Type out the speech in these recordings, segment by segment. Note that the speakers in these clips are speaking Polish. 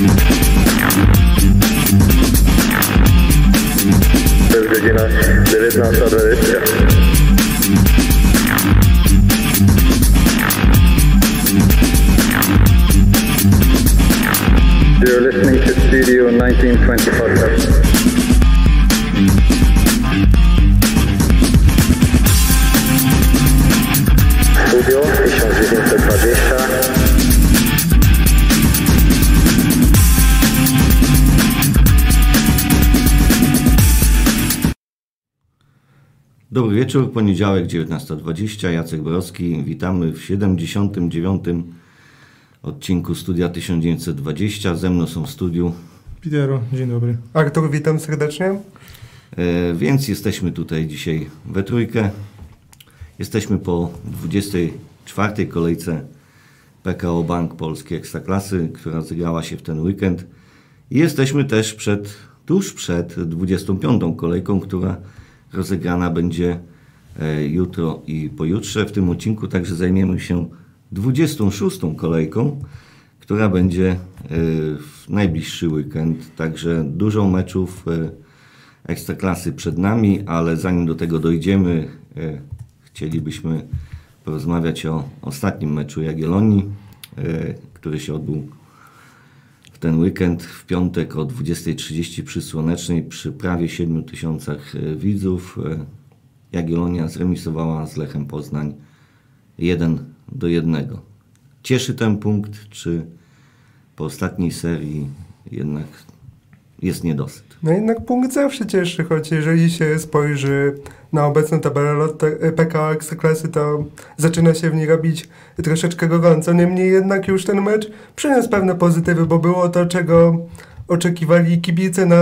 To jest godzina 19.20. You're listening to Studio 1920 Dobry wieczór, poniedziałek 19.20, Jacek Borowski. Witamy w 79. odcinku Studia 1920. Ze mną są w studiu, Pitero, dzień dobry. Artur, witam serdecznie. e, więc jesteśmy tutaj dzisiaj we trójkę. Jesteśmy po 24. kolejce PKO Bank Polskiej Ekstraklasy, która zagrała się w ten weekend. I jesteśmy też przed, tuż przed 25. kolejką, która rozegrana będzie e, jutro i pojutrze. W tym odcinku także zajmiemy się 26. kolejką, która będzie e, w najbliższy weekend. Także dużo meczów e, Ekstraklasy przed nami, ale zanim do tego dojdziemy, chcielibyśmy porozmawiać o ostatnim meczu Jagiellonii, który się odbył ten weekend, w piątek o 20.30 przy Słonecznej, przy prawie 7 tysiącach e, widzów. E, Jagiellonia zremisowała z Lechem Poznań 1 do 1. Cieszy ten punkt, czy po ostatniej serii jednak jest niedosyt? No jednak punkt zawsze cieszy, choć jeżeli się spojrzy na obecną tabelę PKO Ekstraklasy, to zaczyna się w niej robić troszeczkę gorąco. Niemniej jednak już ten mecz przyniósł pewne pozytywy, bo było to, czego oczekiwali kibice na,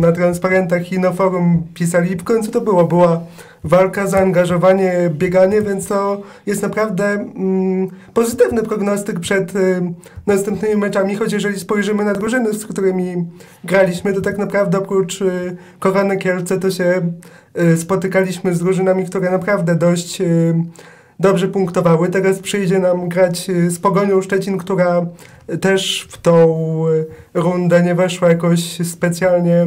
na transparentach i na forum pisali. I w końcu to było. Była walka, zaangażowanie, bieganie, więc to jest naprawdę mm, pozytywny prognostyk przed y, następnymi meczami, choć jeżeli spojrzymy na drużyny, z którymi graliśmy, to tak naprawdę oprócz y, Korony Kielce to się y, spotykaliśmy z drużynami, które naprawdę dość y, dobrze punktowały. Teraz przyjdzie nam grać y, z Pogonią Szczecin, która też w tą y, rundę nie weszła jakoś specjalnie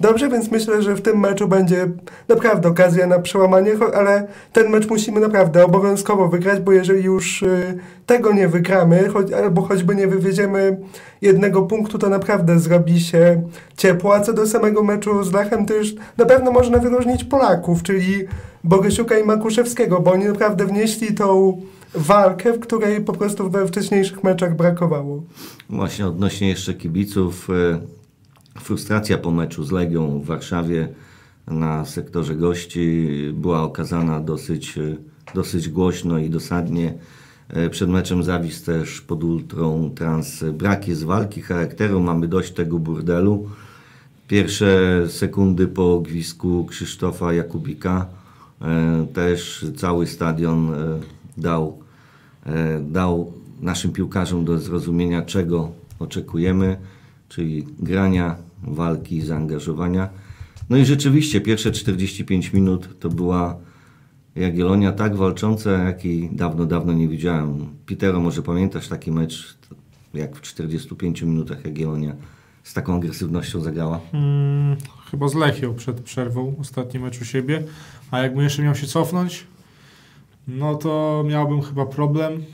dobrze, więc myślę, że w tym meczu będzie naprawdę okazja na przełamanie, ale ten mecz musimy naprawdę obowiązkowo wygrać, bo jeżeli już y, tego nie wygramy, choć, albo choćby nie wywieziemy jednego punktu, to naprawdę zrobi się ciepło. A co do samego meczu z Lechem, to już na pewno można wyróżnić Polaków, czyli Borysiuka i Makuszewskiego, bo oni naprawdę wnieśli tą walkę, w której po prostu we wcześniejszych meczach brakowało. Właśnie odnośnie jeszcze kibiców, e, frustracja po meczu z Legią w Warszawie na sektorze gości była okazana dosyć, e, dosyć głośno i dosadnie. E, Przed meczem zawis też pod ultrą trans brak jest walki charakteru, mamy dość tego burdelu. Pierwsze sekundy po gwizdku Krzysztofa Jakubika też cały stadion dał, dał naszym piłkarzom do zrozumienia, czego oczekujemy, czyli grania, walki, zaangażowania. No i rzeczywiście pierwsze 45 minut to była Jagiellonia tak walcząca, jakiej dawno, dawno nie widziałem. Pitero, może pamiętasz taki mecz, jak w 45 minutach Jagiellonia z taką agresywnością zagrała? Mm, chyba z Lechią przed przerwą, ostatni mecz u siebie. A jakbym jeszcze miał się cofnąć, no to miałbym chyba problem.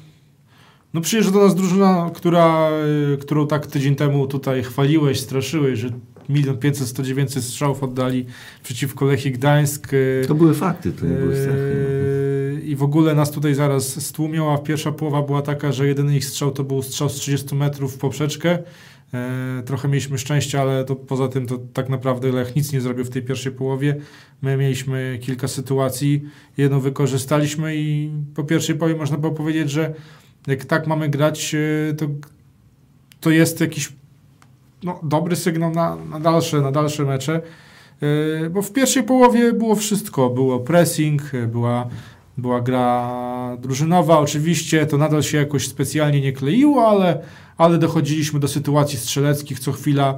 No przyjeżdża do nas drużyna, która, y, którą tak tydzień temu tutaj chwaliłeś, straszyłeś, że milion 500, 100, 900 strzałów oddali przeciwko Lechii Gdańsk. y, To były fakty, to nie były strachy. Yy, I w ogóle nas tutaj zaraz stłumią, a pierwsza połowa była taka, że jedyny ich strzał to był strzał z 30 metrów w poprzeczkę. Yy, trochę mieliśmy szczęścia, ale to poza tym to tak naprawdę Lech nic nie zrobił w tej pierwszej połowie. My mieliśmy kilka sytuacji, jedną wykorzystaliśmy i po pierwszej połowie można było powiedzieć, że jak tak mamy grać, yy, to, to jest jakiś no, dobry sygnał na, na, dalsze, na dalsze mecze. Yy, Bo w pierwszej połowie było wszystko. Było pressing, była, była gra drużynowa. Oczywiście to nadal się jakoś specjalnie nie kleiło, ale, ale dochodziliśmy do sytuacji strzeleckich co chwila.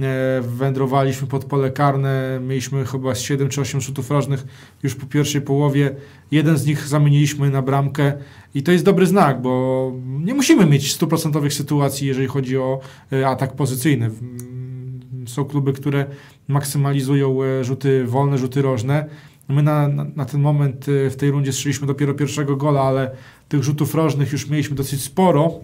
e, wędrowaliśmy pod pole karne, mieliśmy chyba z 7 czy 8 rzutów rożnych już po pierwszej połowie. Jeden z nich zamieniliśmy na bramkę i to jest dobry znak, bo nie musimy mieć stuprocentowych sytuacji, jeżeli chodzi o e, atak pozycyjny. Mm, Są kluby, które maksymalizują e, rzuty wolne, rzuty rożne. My na, na, na ten moment e, w tej rundzie strzeliśmy dopiero pierwszego gola, ale tych rzutów rożnych już mieliśmy dosyć sporo.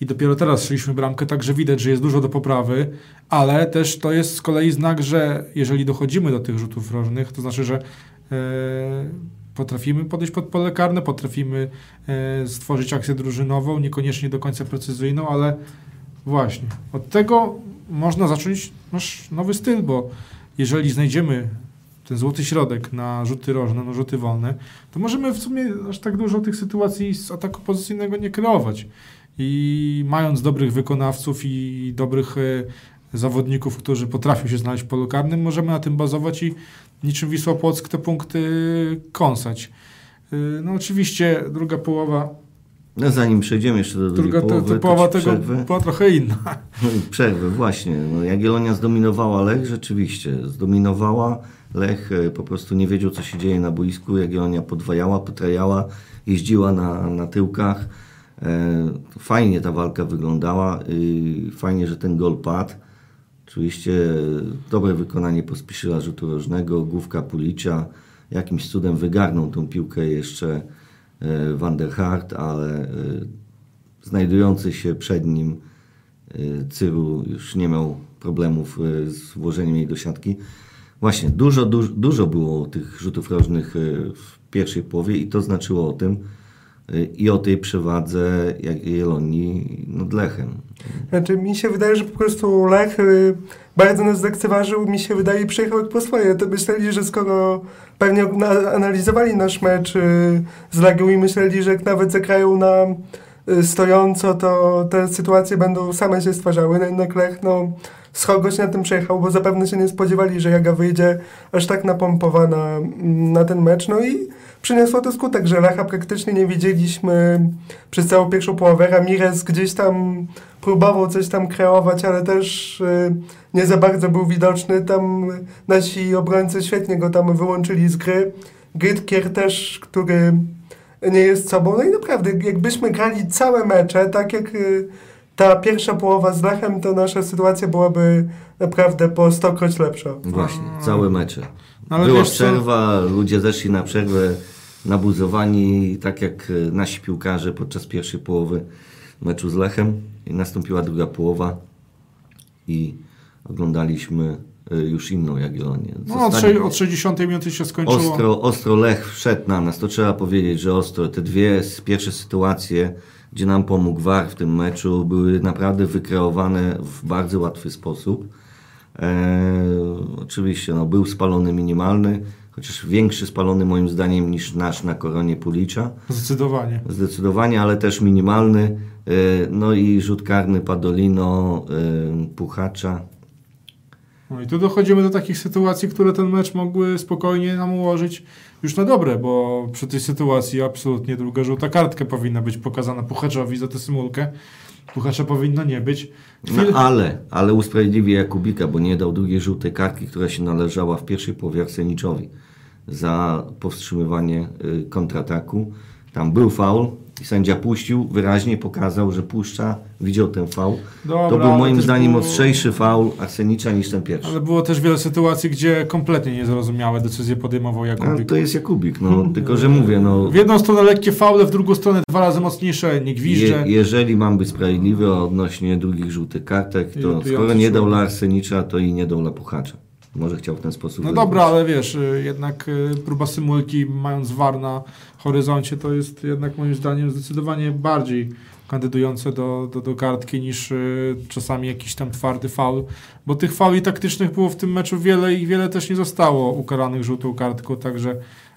I dopiero teraz strzeliśmy bramkę, także widać, że jest dużo do poprawy, ale też to jest z kolei znak, że jeżeli dochodzimy do tych rzutów rożnych, to znaczy, że e, potrafimy podejść pod pole karne, potrafimy e, stworzyć akcję drużynową, niekoniecznie do końca precyzyjną, ale właśnie od tego można zacząć nasz nowy styl, bo jeżeli znajdziemy ten złoty środek na rzuty rożne, na rzuty wolne, to możemy w sumie aż tak dużo tych sytuacji z ataku pozycyjnego nie kreować. I mając dobrych wykonawców i dobrych e, zawodników, którzy potrafią się znaleźć w polu karnym, możemy na tym bazować i niczym Wisła Płock te punkty kąsać. E, No oczywiście druga połowa, No zanim przejdziemy jeszcze do drugiej druga to, połowy, to połowa tego przerwę. była trochę inna. Przerwę, właśnie. No, Jagiellonia zdominowała Lech, rzeczywiście. Zdominowała. Lech e, po prostu nie wiedział, co się dzieje na boisku. Jagiellonia podwajała, potrajała, jeździła na, na tyłkach. E, Fajnie ta walka wyglądała. y, Fajnie, że ten gol padł. Oczywiście e, dobre wykonanie Pospieszyla rzutu rożnego, główka Pulicia. Jakimś cudem wygarnął tą piłkę jeszcze Van der Hart, ale znajdujący się przed nim Cyru już nie miał problemów z włożeniem jej do siatki. Właśnie, dużo, dużo, dużo było tych rzutów rożnych y, w pierwszej połowie i to znaczyło o tym y, i o tej przewadze Jagiellonii nad Lechem. Znaczy, mi się wydaje, że po prostu Lech y, bardzo nas zlekceważył. Mi się wydaje, przyjechał jak po swoje. To myśleli, że skoro pewnie na, analizowali nasz mecz z Legią i myśleli, że jak nawet zagrają na y, stojąco, to te sytuacje będą same się stwarzały. No jednak Lech, no, schogoś na tym przejechał, bo zapewne się nie spodziewali, że Jaga wyjdzie aż tak napompowana mm, na ten mecz. No i przyniosło to skutek, że Lecha praktycznie nie widzieliśmy przez całą pierwszą połowę. Ramirez gdzieś tam próbował coś tam kreować, ale też y, nie za bardzo był widoczny. Tam nasi obrońcy świetnie go tam wyłączyli z gry. Gytkier też, który nie jest sobą. No i naprawdę, jakbyśmy grali całe mecze, tak jak y, ta pierwsza połowa z Lechem, to nasza sytuacja byłaby naprawdę po stokroć lepsza. Właśnie, całe mecze. No ale co? przerwa, ludzie zeszli na przerwę nabuzowani, tak jak y, nasi piłkarze podczas pierwszej połowy meczu z Lechem. I nastąpiła druga połowa i oglądaliśmy y, już inną Jagiellonię. No, od, Zostali- sze- od 60 minuty się skończyło. Ostro, ostro Lech wszedł na nas, to trzeba powiedzieć, że ostro. Te dwie pierwsze sytuacje, gdzie nam pomógł VAR w tym meczu, były naprawdę wykreowane w bardzo łatwy sposób. E, oczywiście no, był spalony minimalny, chociaż większy spalony moim zdaniem niż nasz na koronie Pulicza. Zdecydowanie. Zdecydowanie, ale też minimalny. E, no i rzut karny Padolino, e, Puchacza. No i tu dochodzimy do takich sytuacji, które ten mecz mogły spokojnie nam ułożyć już na dobre, bo przy tej sytuacji absolutnie druga żółta kartka powinna być pokazana Puchaczowi za tę symulkę. Puchacza powinno nie być. No, Chwil... ale, ale usprawiedliwię Jakubika, bo nie dał drugiej żółtej kartki, która się należała w pierwszej połowie Arseniczowi za powstrzymywanie y, kontrataku. Tam był faul i sędzia puścił, wyraźnie pokazał, że puszcza, widział ten faul. Dobra, to był moim zdaniem było- ostrzejszy faul Arsenicza niż ten pierwszy. Ale było też wiele sytuacji, gdzie kompletnie niezrozumiałe decyzje podejmował Jakubik. to jest Jakubik, no, tylko że mówię, no, W jedną stronę lekkie faule, w drugą stronę dwa razy mocniejsze, nie gwizdże. je, jeżeli mam być sprawiedliwy odnośnie drugich żółtych kartek, to skoro nie dał dla Arsenicza, to i nie dał dla Puchacza. Może chciał w ten sposób No dobra, ale wiesz, y, jednak y, próba symulki, mając war na horyzoncie, to jest jednak moim zdaniem zdecydowanie bardziej kandydujące do, do, do kartki niż y, czasami jakiś tam twardy faul, bo tych fauli taktycznych było w tym meczu wiele i wiele też nie zostało ukaranych żółtą kartką, także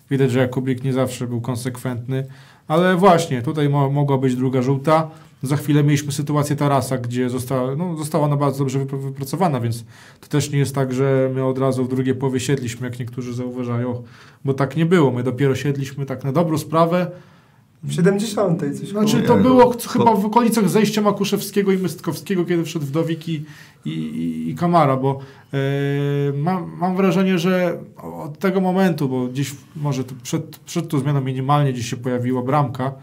widać, że Jakubik nie zawsze był konsekwentny, ale właśnie, tutaj mo mogła być druga żółta, za chwilę mieliśmy sytuację Tarasa, gdzie została, no, została ona bardzo dobrze wypr- wypracowana, więc to też nie jest tak, że my od razu w drugiej połowie siedliśmy, jak niektórzy zauważają, bo tak nie było. My dopiero siedliśmy tak na dobrą sprawę W 70. coś Znaczy to było no, ch- chyba w okolicach zejścia Makuszewskiego i Mystkowskiego, kiedy wszedł Wdowik i, i, i, Kamara, bo e, mam, mam wrażenie, że od tego momentu, bo gdzieś może to przed, przed tą zmianą minimalnie gdzieś się pojawiła bramka,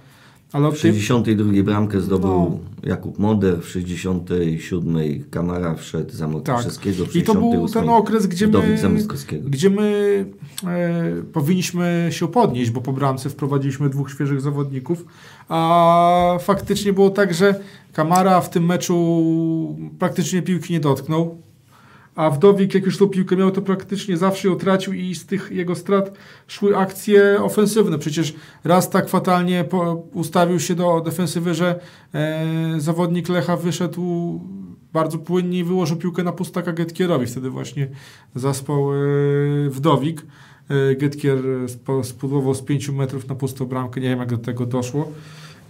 ale W od tej, 62 bramkę zdobył No. Jakub Moder, w 67 Kamara wszedł za Mokrzewskiego, w I to był 68 ten okres, gdzie my, gdzie my e, powinniśmy się podnieść, bo po bramce wprowadziliśmy dwóch świeżych zawodników, a faktycznie było tak, że Kamara w tym meczu praktycznie piłki nie dotknął, a Wdowik jak już tą piłkę miał, to praktycznie zawsze ją tracił i z tych jego strat szły akcje ofensywne. Przecież raz tak fatalnie ustawił się do defensywy, że e, zawodnik Lecha wyszedł bardzo płynnie i wyłożył piłkę na pustaka Getkierowi. Wtedy właśnie zaspał e, Wdowik. E, Getkier spudłował z 5 metrów na pustą bramkę. Nie wiem, jak do tego doszło.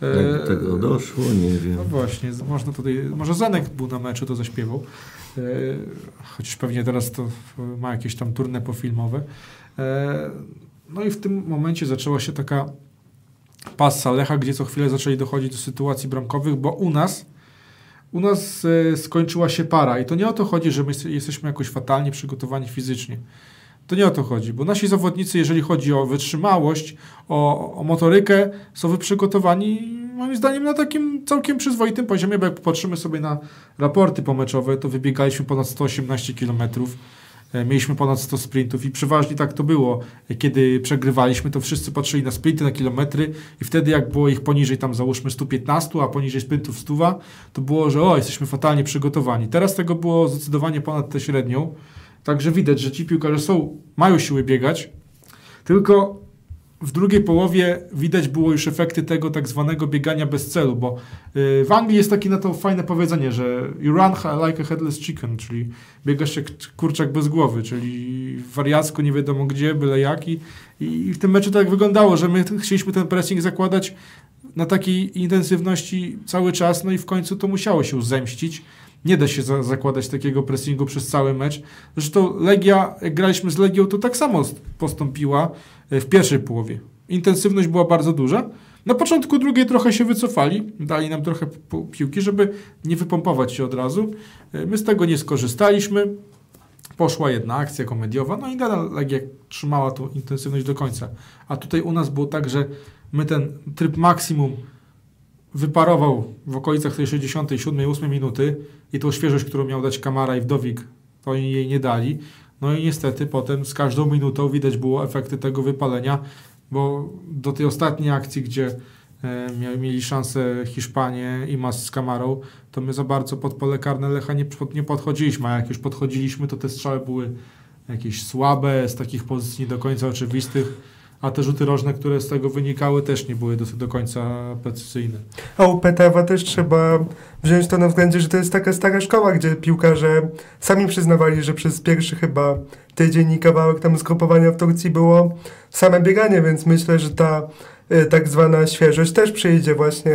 E, Jak do tego doszło, nie wiem. no właśnie, można tutaj, może Zenek był na meczu, to zaśpiewał. E, chociaż pewnie teraz to ma jakieś tam turne pofilmowe. E, no i w tym momencie zaczęła się taka passa Lecha, gdzie co chwilę zaczęli dochodzić do sytuacji bramkowych, bo u nas u nas e, skończyła się para i to nie o to chodzi, że my jest- jesteśmy jakoś fatalnie przygotowani fizycznie. To nie o to chodzi, bo nasi zawodnicy, jeżeli chodzi o wytrzymałość, o, o motorykę, są przygotowani moim zdaniem na takim całkiem przyzwoitym poziomie, bo jak popatrzymy sobie na raporty pomeczowe, to wybiegaliśmy ponad 118 km, e, mieliśmy ponad 100 sprintów i przeważnie tak to było. Kiedy przegrywaliśmy, to wszyscy patrzyli na sprinty, na kilometry i wtedy jak było ich poniżej tam załóżmy 115, a poniżej sprintów 100, to było, że o, jesteśmy fatalnie przygotowani. Teraz tego było zdecydowanie ponad tę średnią, także widać, że ci piłkarze są, mają siły biegać, tylko w drugiej połowie widać było już efekty tego tak zwanego biegania bez celu, bo y, w Anglii jest takie na to fajne powiedzenie, że you run like a headless chicken, czyli biegasz jak kurczak bez głowy, czyli wariacko nie wiadomo gdzie, byle jak i, w tym meczu tak wyglądało, że my chcieliśmy ten pressing zakładać na takiej intensywności cały czas, no i w końcu to musiało się zemścić. Nie da się za zakładać takiego pressingu przez cały mecz. Zresztą Legia, jak graliśmy z Legią, to tak samo postąpiła e, w pierwszej połowie. Intensywność była bardzo duża. Na początku drugiej trochę się wycofali, dali nam trochę piłki, żeby nie wypompować się od razu. E, My z tego nie skorzystaliśmy. Poszła jedna akcja komediowa, no i nadal Legia trzymała tą intensywność do końca. A tutaj u nas było tak, że my ten tryb maksimum wyparował w okolicach tej 67, 8 minuty i tą świeżość, którą miał dać Kamara i Wdowik, to oni jej nie dali. No i niestety potem z każdą minutą widać było efekty tego wypalenia, bo do tej ostatniej akcji, gdzie e, mieli szansę Hiszpanie i Mas z Kamarą, to my za bardzo pod pole karne Lecha nie, nie podchodziliśmy, a jak już podchodziliśmy, to te strzały były jakieś słabe, z takich pozycji nie do końca oczywistych, a te rzuty rożne, które z tego wynikały, też nie były do, do końca precyzyjne. A u Petewa też trzeba wziąć to na względzie, że to jest taka stara szkoła, gdzie piłkarze sami przyznawali, że przez pierwszy chyba tydzień i kawałek tam zgrupowania w Turcji było same bieganie, więc myślę, że ta tak zwana świeżość też przyjdzie właśnie,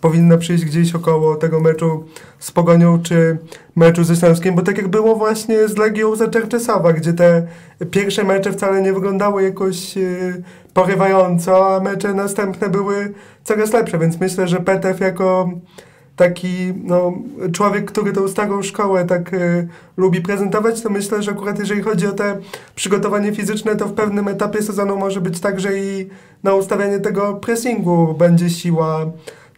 powinna przyjść gdzieś około tego meczu z Pogonią czy meczu ze Śląskiem, bo tak jak było właśnie z Legią za Czerczesowa, gdzie te pierwsze mecze wcale nie wyglądały jakoś y, porywająco, a mecze następne były coraz lepsze, więc myślę, że Petew jako taki no, człowiek, który tą starą szkołę tak y, lubi prezentować, to myślę, że akurat jeżeli chodzi o te przygotowanie fizyczne, to w pewnym etapie sezonu może być tak, że i na ustawianie tego pressingu będzie siła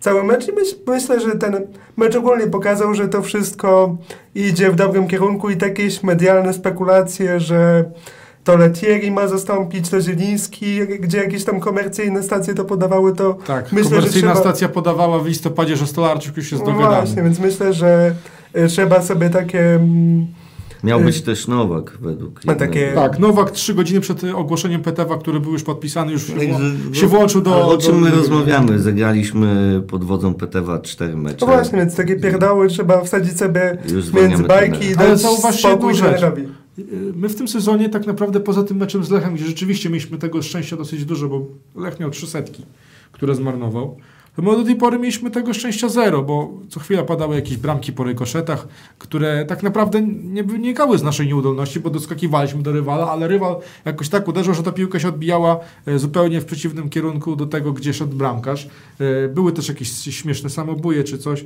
cały mecz. I myśl, myślę, że ten mecz ogólnie pokazał, że to wszystko idzie w dobrym kierunku i takie medialne spekulacje, że to Letieri ma zastąpić, to Zieliński, gdzie jakieś tam komercyjne stacje to podawały, to Tak, Myślę, że komercyjna trzeba- stacja podawała w listopadzie, że Stolarczyk już jest no dogadany. właśnie, więc myślę, że y, trzeba sobie takie... mm, Miał Y- być też Nowak według takie-. Tak, Nowak trzy godziny przed y, ogłoszeniem PTW, który był już podpisany, już się, wło- się włączył do... Ale o czym my do- rozmawiamy? Zagraliśmy pod wodzą Petewa cztery mecze. No właśnie, więc takie pierdoły trzeba wsadzić sobie między bajki i Ale dać jedną rzecz. trenerowi. Y, My w tym sezonie tak naprawdę poza tym meczem z Lechem, gdzie rzeczywiście mieliśmy tego szczęścia dosyć dużo, bo Lech miał trzy setki, które zmarnował, to my do tej pory mieliśmy tego szczęścia zero, bo co chwila padały jakieś bramki po rykoszetach, które tak naprawdę nie wynikały z naszej nieudolności, bo doskakiwaliśmy do rywala, ale rywal jakoś tak uderzył, że ta piłka się odbijała e, zupełnie w przeciwnym kierunku do tego, gdzie szedł bramkarz. E, Były też jakieś śmieszne samobuje czy coś.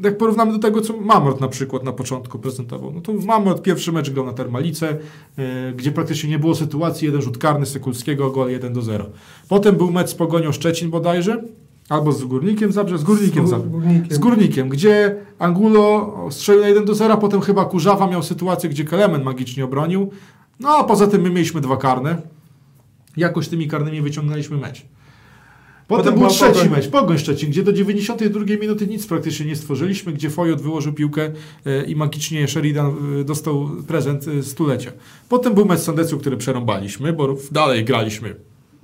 Jak porównamy do tego, co Mamort na przykład na początku prezentował, no to Mamort pierwszy mecz grał na Termalice, e, gdzie praktycznie nie było sytuacji, jeden rzut karny Sekulskiego, gol 1 do 0. Potem był mecz z Pogonią Szczecin bodajże, albo z Górnikiem Zabrze, z Górnikiem Z Zabrze. Górnikiem. Z Górnikiem, gdzie Angulo strzelił na 1 do 0, potem chyba Kurzawa miał sytuację, gdzie Kelemen magicznie obronił. No a poza tym my mieliśmy dwa karne. Jakoś tymi karnymi wyciągnęliśmy mecz. Potem, Potem był trzeci Pogoń. mecz, Pogoń Szczecin, gdzie do 92 minuty nic praktycznie nie stworzyliśmy, gdzie Fojot wyłożył piłkę e, i magicznie Sheridan e, dostał prezent e, stulecia. Potem był mecz Sandecu, który przerąbaliśmy, bo dalej graliśmy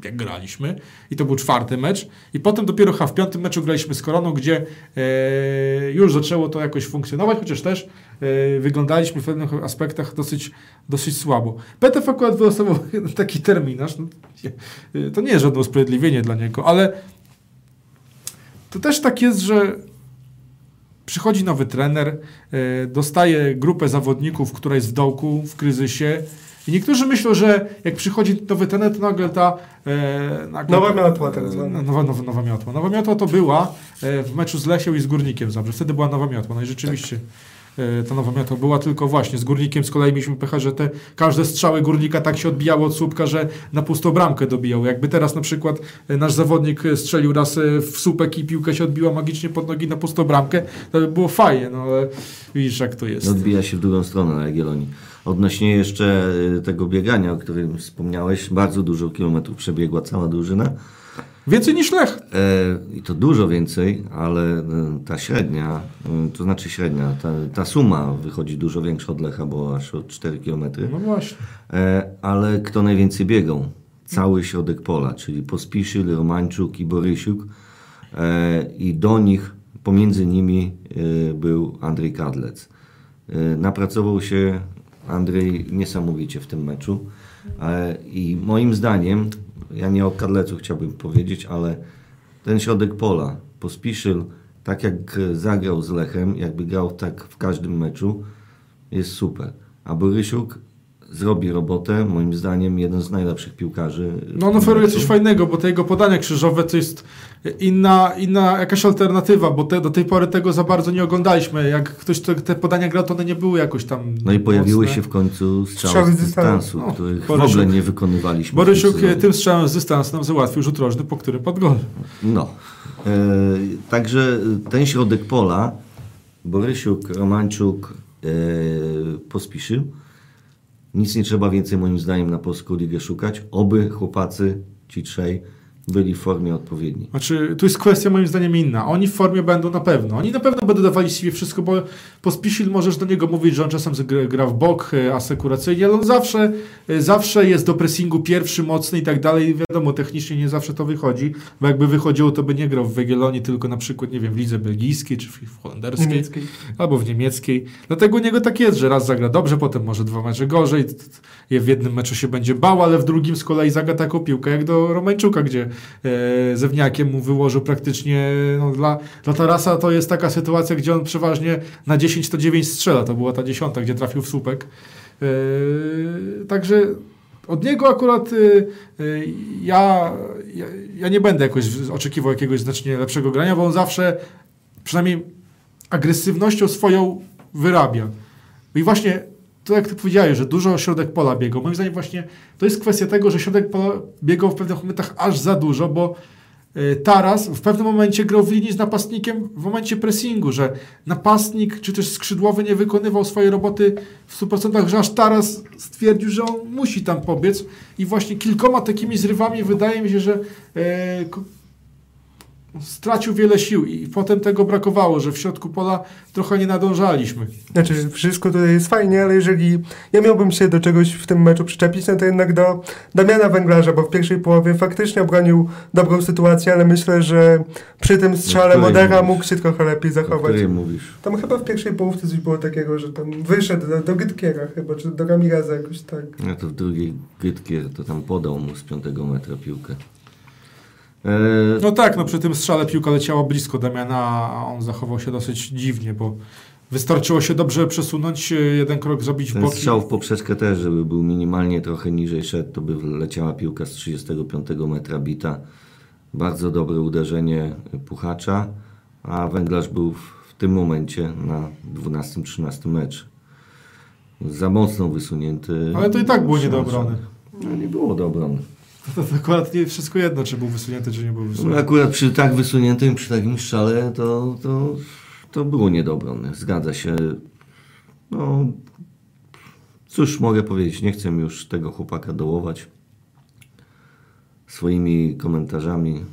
jak graliśmy. I to był czwarty mecz. I potem dopiero chyba w piątym meczu graliśmy z Koroną, gdzie e, już zaczęło to jakoś funkcjonować, chociaż też e, wyglądaliśmy w pewnych aspektach dosyć, dosyć słabo. PTF akurat wylosował taki terminarz, no, e, to nie jest żadne usprawiedliwienie dla niego, ale to też tak jest, że przychodzi nowy trener, e, dostaje grupę zawodników, która jest w dołku, w kryzysie i niektórzy myślą, że jak przychodzi nowy trener, to nagle ta... E, nagle, Nowa miotła tak zwana. E, Nowa, nowa, nowa miotła. Nowa miotła to była e, w meczu z Lesią i z Górnikiem Zabrze. Wtedy była nowa miotła. No i rzeczywiście e, ta nowa miotła była tylko właśnie z Górnikiem. Z kolei mieliśmy pecha, że te każde strzały Górnika tak się odbijało od słupka, że na pustą bramkę dobijał. Jakby teraz na przykład e, nasz zawodnik e, strzelił raz e, w słupek i piłka się odbiła magicznie pod nogi na pustą bramkę, to by było fajnie, no ale widzisz jak to jest. Odbija się w drugą stronę na Jagiellonii. Odnośnie jeszcze y, tego biegania, o którym wspomniałeś, bardzo dużo kilometrów przebiegła cała drużyna. Więcej niż Lech. E, I to dużo więcej, ale e, ta średnia, e, to znaczy średnia, ta, ta suma wychodzi dużo większa od Lecha, bo aż o 4 km. No właśnie. E, ale kto najwięcej biegał? Cały środek pola, czyli Pospiszil, Romańczuk i Borysiuk. E, I do nich, pomiędzy nimi był Andrzej Kadlec. E, napracował się Andrzej niesamowicie w tym meczu. E, I moim zdaniem, ja nie o Kadlecu chciałbym powiedzieć, ale ten środek pola, Pospiszil, tak jak zagrał z Lechem, jakby grał tak w każdym meczu, jest super. A Borysiuk zrobi robotę, moim zdaniem jeden z najlepszych piłkarzy. w No on tym oferuje coś fajnego, bo te jego podania krzyżowe to jest inna, inna jakaś alternatywa, bo te, do tej pory tego za bardzo nie oglądaliśmy. Jak ktoś te, te podania grał, to one nie były jakoś tam No i pojawiły mocne. się w końcu strzały Strzały z dystansu. No, których w Borysiuk- ogóle nie wykonywaliśmy. w Borysiuk tym strzałem z dystansu nam załatwił rzut rożny, po którym pod gol. No. E, także ten środek pola, Borysiuk, Romańczuk, e, Pospiszy, nic nie trzeba więcej moim zdaniem na polską ligę szukać. Oby chłopacy, ci trzej, byli w formie odpowiedniej. Znaczy, tu jest kwestia moim zdaniem inna. Oni w formie będą na pewno. Oni na pewno będą dawali siebie wszystko, bo po Spisil możesz do niego mówić, że on czasem gra, w bok, e, asekuracyjnie, ale on zawsze, e, zawsze jest do pressingu pierwszy, mocny i tak dalej. Wiadomo, technicznie nie zawsze to wychodzi, bo jakby wychodziło, to by nie grał w Węgielonii, tylko na przykład, nie wiem, w lidze belgijskiej, czy w, holenderskiej, Niemieckiej. albo w niemieckiej. Dlatego u niego tak jest, że raz zagra dobrze, potem może dwa mecze gorzej. W jednym meczu się będzie bał, ale w drugim z kolei zagra taką piłkę jak do Romańczuka, gdzie zewniakiem mu wyłożył praktycznie, no, dla, dla Tarasa to jest taka sytuacja, gdzie on przeważnie na 10 to 9 strzela, to była ta dziesiąta, gdzie trafił w słupek. E, także od niego akurat e, e, ja, ja, ja nie będę jakoś oczekiwał jakiegoś znacznie lepszego grania, bo on zawsze przynajmniej agresywnością swoją wyrabia. I właśnie to, jak ty powiedziałeś, że dużo środek pola biegał. Moim zdaniem właśnie to jest kwestia tego, że środek pola biegał w pewnych momentach aż za dużo, bo y, Taras w pewnym momencie grał w linii z napastnikiem w momencie pressingu, że napastnik czy też skrzydłowy nie wykonywał swojej roboty w 100%, że aż Taras stwierdził, że on musi tam pobiec i właśnie kilkoma takimi zrywami wydaje mi się, że ko- stracił wiele sił i potem tego brakowało, że w środku pola trochę nie nadążaliśmy. Znaczy, wszystko tutaj jest fajnie, ale jeżeli ja miałbym się do czegoś w tym meczu przyczepić, no to jednak do Damiana Węglarza, bo w pierwszej połowie faktycznie obronił dobrą sytuację, ale myślę, że przy tym strzale Modera mówisz? mógł się trochę lepiej zachować. mówisz? Tam chyba w pierwszej połówce coś było takiego, że tam wyszedł do, do Gytkiera chyba, czy do Ramireza jakoś tak. Ja to w drugiej Gytkier to tam podał mu z piątego metra piłkę. E, No tak, no przy tym strzale piłka leciała blisko Damiana, a on zachował się dosyć dziwnie, bo wystarczyło się dobrze przesunąć, e, jeden krok zrobić w boki. strzał w poprzeczkę też, żeby był minimalnie trochę niżej szedł, to by leciała piłka z 35 metra bita. Bardzo dobre uderzenie Puchacza, a Węglarz był w, tym momencie na 12-13 mecz. Za mocno wysunięty. Ale to i tak było nie do obrony. No, nie było do obrony. To, to akurat nie wszystko jedno, czy był wysunięty, czy nie był No, wysunięty. akurat przy tak wysuniętym, przy takim strzale to, to, to było nie do obrony. Zgadza się. No, cóż mogę powiedzieć, nie chcę już tego chłopaka dołować swoimi komentarzami.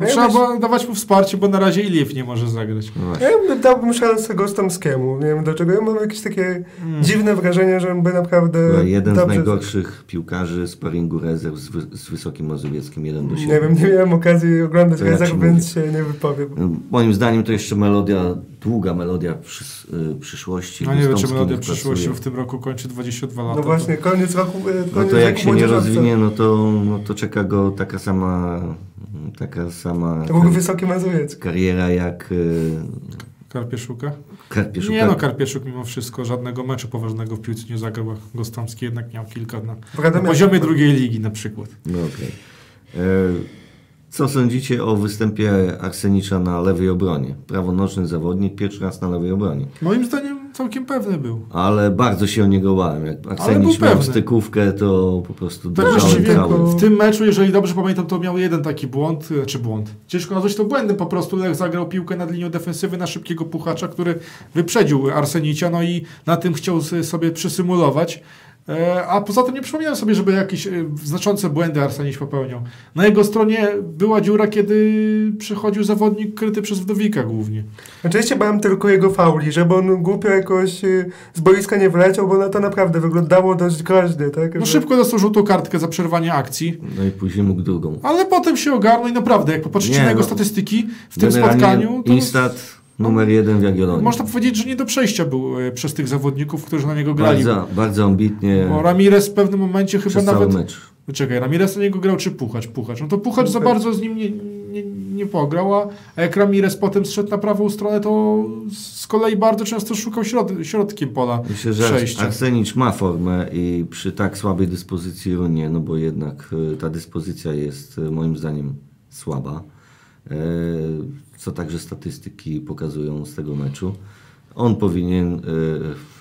No ja Trzeba było dawać mu wsparcie, bo na razie Iliew nie może zagrać. No. Ja bym dałbym szansę Gostomskiemu. Nie wiem dlaczego. Ja mam jakieś takie Hmm. dziwne wrażenie, że on by naprawdę. Była jeden z najgorszych piłkarzy sparingu rezerw z, wy, z Wysokim Mazowieckim 1 do 7. Nie wiem, nie miałem okazji oglądać To rezerw, więc się nie wypowiem. Moim zdaniem to jeszcze melodia, długa melodia przysz, y, przyszłości. No nie wiem, czy Melodia przyszłości w tym roku kończy 22 lata. No właśnie, koniec roku. e, No Koniec to jak roku się nie rozwinie, no to, no to czeka go taka sama, taka sama Mazowiecki. kariera jak y, Karpieszuka? Karpieszuka. Nie no, Karpieszuk mimo wszystko żadnego meczu poważnego w piłce nie zagrał, Gostomski jednak miał kilka na, na poziomie drugiej ligi na przykład. No okej. E, Co sądzicie o występie Arsenicza na lewej obronie? Prawonoczny zawodnik, pierwszy raz na lewej obronie. Moim zdaniem całkiem pewny był. Ale bardzo się o niego bałem. Jak był Arsenicz miał pewny. stykówkę, to po prostu Tak drżałem cały. w tym meczu, jeżeli dobrze pamiętam, to miał jeden taki błąd, czy błąd. Ciężko nazwać to błędem, po prostu Lech zagrał piłkę nad linią defensywy na szybkiego puchacza, który wyprzedził Arsenicia, no i na tym chciał sobie przysymulować. E, A poza tym nie przypominam sobie, żeby jakieś e, znaczące błędy Arsenić popełniał. Na jego stronie była dziura, kiedy przychodził zawodnik kryty przez Wdowika głównie. Oczywiście bałem tylko jego fauli, żeby on głupio jakoś y, z boiska nie wleciał, bo na to naprawdę wyglądało dość groźnie, tak? No szybko dostał żółtą kartkę za przerwanie akcji, No i później mógł drugą. ale potem się ogarnął i naprawdę, jak popatrzycie Nie, na jego no. statystyki w tym spotkaniu, to Instat numer jeden w Jagiellonii. Można powiedzieć, że nie do przejścia był e, przez tych zawodników, którzy na niego grali. Bardzo, bardzo ambitnie Bo Ramirez w pewnym momencie chyba nawet... mecz. Czekaj, Ramirez na niego grał czy Puchacz? Puchacz. No to Puchacz za bardzo z nim nie, nie, nie pograł, a jak Ramirez potem zszedł na prawą stronę, to z kolei bardzo często szukał środ środkiem pola Myślę, że przejścia. Arsenicz ma formę i przy tak słabej dyspozycji runie, no bo jednak y, ta dyspozycja jest y, moim zdaniem słaba, e, co także statystyki pokazują z tego meczu. On powinien, y,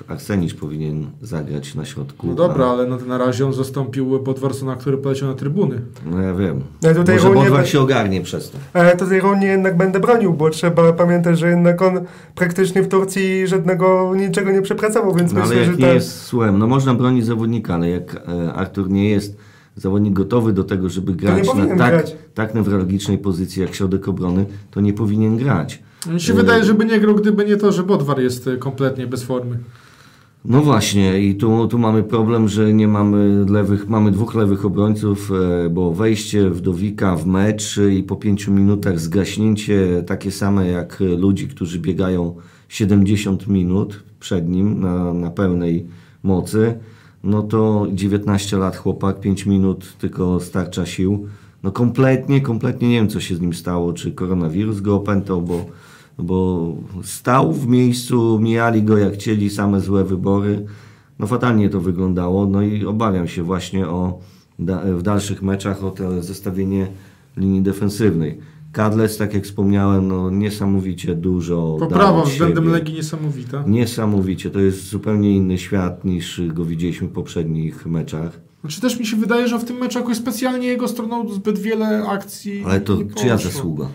Arsenicz powinien zagrać na środku. No dobra, a, ale no na razie on zastąpił Bodwarsona, który poleciał na trybuny. No ja wiem. Ja tutaj Może Bodwar be- się ogarnie przez to. Ale to ironię jednak będę bronił, bo trzeba pamiętać, że jednak on praktycznie w Turcji żadnego niczego nie przepracował, więc No ale myślę, jak że nie tak. jest słułem, no można bronić zawodnika, ale jak e, Artur nie jest zawodnik gotowy do tego, żeby grać na tak, grać. tak newralgicznej pozycji jak środek obrony, to nie powinien grać. Mi się E, wydaje, żeby nie grał, gdyby nie to, że Bodwar jest e, kompletnie bez formy. No właśnie i tu, tu mamy problem, że nie mamy lewych, mamy dwóch lewych obrońców, e, bo wejście Wdowika w mecz i po pięciu minutach zgaśnięcie takie same jak ludzi, którzy biegają 70 minut przed nim na, na pełnej mocy, no to 19 lat chłopak, 5 minut tylko starcza sił. No kompletnie, kompletnie nie wiem co się z nim stało, czy koronawirus go opętał, bo bo stał w miejscu, mijali go jak chcieli, same złe wybory. No fatalnie to wyglądało, no i obawiam się właśnie o w dalszych meczach o to zestawienie linii defensywnej. Kadlec, tak jak wspomniałem, no niesamowicie dużo Poprawa względem. Legii niesamowita. Niesamowicie, to jest zupełnie inny świat niż go widzieliśmy w poprzednich meczach. Znaczy też mi się wydaje, że w tym meczu jakoś specjalnie jego stroną zbyt wiele akcji Ale to czyja zasługa?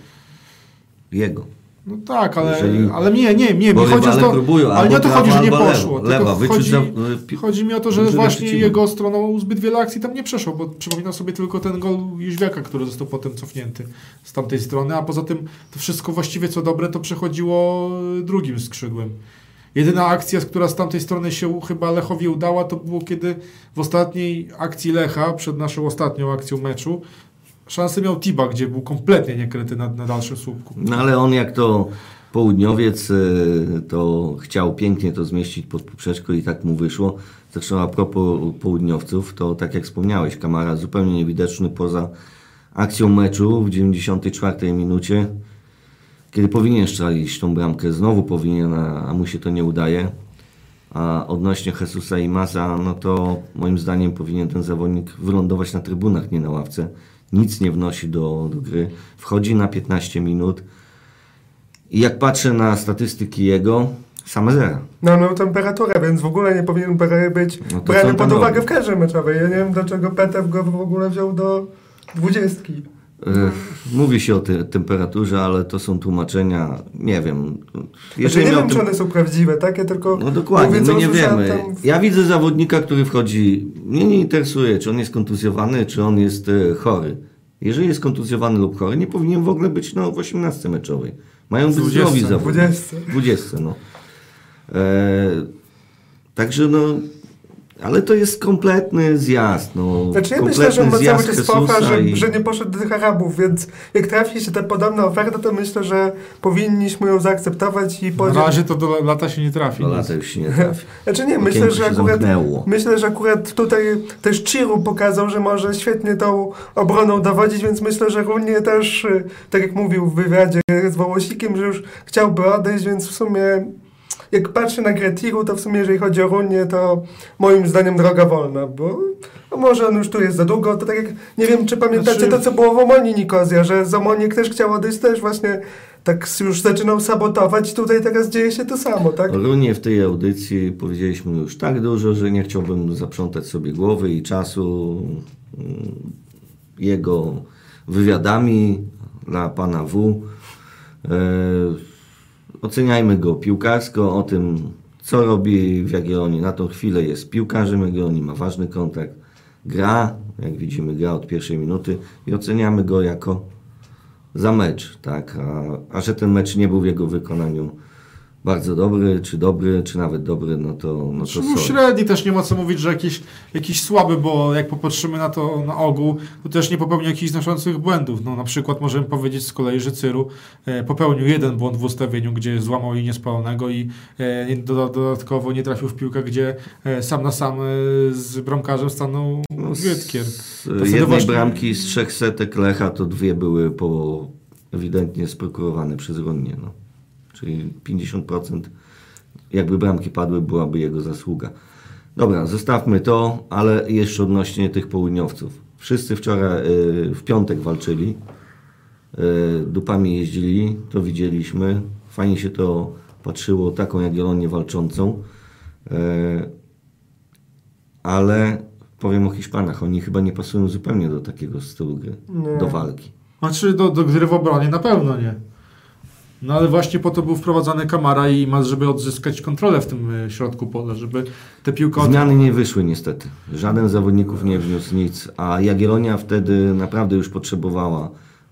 Jego. No tak, ale, Jeżeli- ale nie, nie, nie. Mi Bo chodzi o rywale to, próbują, ale nie o to chodzi, że nie poszło. lewa. Lewa, chodzi, pi- chodzi mi o to, że właśnie jego stroną zbyt wiele akcji tam nie przeszło, bo przypominam sobie tylko ten gol Jóźwiaka, który został potem cofnięty z tamtej strony, a poza tym to wszystko właściwie co dobre to przechodziło drugim skrzydłem. Jedyna akcja, która z tamtej strony się chyba Lechowi udała, to było kiedy w ostatniej akcji Lecha, przed naszą ostatnią akcją meczu, szansę miał Tiba, gdzie był kompletnie niekryty na, na dalszym słupku. No ale on jak to południowiec, y, to chciał pięknie to zmieścić pod poprzeczką i tak mu wyszło. Zresztą a propos południowców, to tak jak wspomniałeś, Kamara zupełnie niewidoczny poza akcją meczu w 94 minucie, kiedy powinien strzelić tą bramkę, znowu powinien, a, a mu się to nie udaje. A odnośnie Jesusa i Masa, no to moim zdaniem powinien ten zawodnik wylądować na trybunach, nie na ławce. Nic nie wnosi do, do gry. Wchodzi na 15 minut. I jak patrzę na statystyki jego, same zera. No, no temperaturę, więc w ogóle nie powinien być No brany pod uwagę robi? w karze meczowej. Ja nie wiem, dlaczego Petew go w ogóle wziął do dwudziestki. E, Mówi się o tej temperaturze, ale to są tłumaczenia, nie wiem. Znaczy, nie wiem, czy one są prawdziwe, takie tylko... No dokładnie, mówię, my nie wiemy. tam Ja widzę zawodnika, który wchodzi, mnie nie interesuje, czy on jest kontuzjowany, czy on jest e, chory. Jeżeli jest kontuzjowany lub chory, nie powinien w ogóle być no, w 18 meczowej. Mają być 20, zdrowi zawodnicy. 20. 20, no. E, także no, ale to jest kompletny zjazd, no. Znaczy ja kompletny myślę, że on ma cały czas Jezusa że, i- że nie poszedł do tych Arabów, więc jak trafi się ta podobna oferta, to myślę, że powinniśmy ją zaakceptować i Na powiedzieć... razie to do lata się nie trafi. Do lata już się nie trafi. Znaczy nie, Okienko myślę, że akurat, zamknęło. myślę, że akurat tutaj też Chiru pokazał, że może świetnie tą obroną dowodzić, więc myślę, że Runie też, y, tak jak mówił w wywiadzie z Wołosikiem, że już chciałby odejść, więc w sumie jak patrzę na grę Tiru, to w sumie jeżeli chodzi o Runię, to moim zdaniem droga wolna, bo no może on już tu jest za długo, to tak jak, nie wiem czy pamiętacie Znaczy- to, co było w Omonii Nikozja, że Zomoniek też chciał odejść, też właśnie tak już zaczynał sabotować i tutaj teraz dzieje się to samo, tak? Runie w tej audycji powiedzieliśmy już tak dużo, że nie chciałbym zaprzątać sobie głowy i czasu mm, jego wywiadami dla pana W. Oceniajmy go piłkarsko, o tym co robi w Jagiellonii. Na tą chwilę jest piłkarzem Jagiellonii, ma ważny kontakt, gra, jak widzimy gra od pierwszej minuty i oceniamy go jako za mecz, tak? A, a że ten mecz nie był w jego wykonaniu bardzo dobry, czy dobry, czy nawet dobry, no to, no to sorry. średni też nie ma co mówić, że jakiś, jakiś słaby, bo jak popatrzymy na to na ogół, to też nie popełnił jakichś znaczących błędów. No, na przykład możemy powiedzieć z kolei, że Cyru e, popełnił jeden błąd w ustawieniu, gdzie złamał linię spalonego i e, do, dodatkowo nie trafił w piłkę, gdzie e, sam na sam e, z bramkarzem stanął No, wtedy jednej właśnie- bramki z trzech setek Lecha to dwie były po ewidentnie sprokurowane przez Runię. No. Czyli 50% jakby bramki padły, byłaby jego zasługa. Dobra, zostawmy to, ale jeszcze odnośnie tych południowców. Wszyscy wczoraj, y, w piątek walczyli, y, dupami jeździli, to widzieliśmy. Fajnie się to patrzyło, taką Jagiellonię walczącą. Y, ale powiem o Hiszpanach, oni chyba nie pasują zupełnie do takiego stylu gry, Nie. do walki. Znaczy do, do gry w obronie na pewno nie. No ale właśnie po to był wprowadzany Kamara i ma, żeby odzyskać kontrolę w tym e, środku pola, żeby te piłka... Zmiany nie wyszły niestety. Żaden z zawodników nie wniósł nic, a Jagiellonia wtedy naprawdę już potrzebowała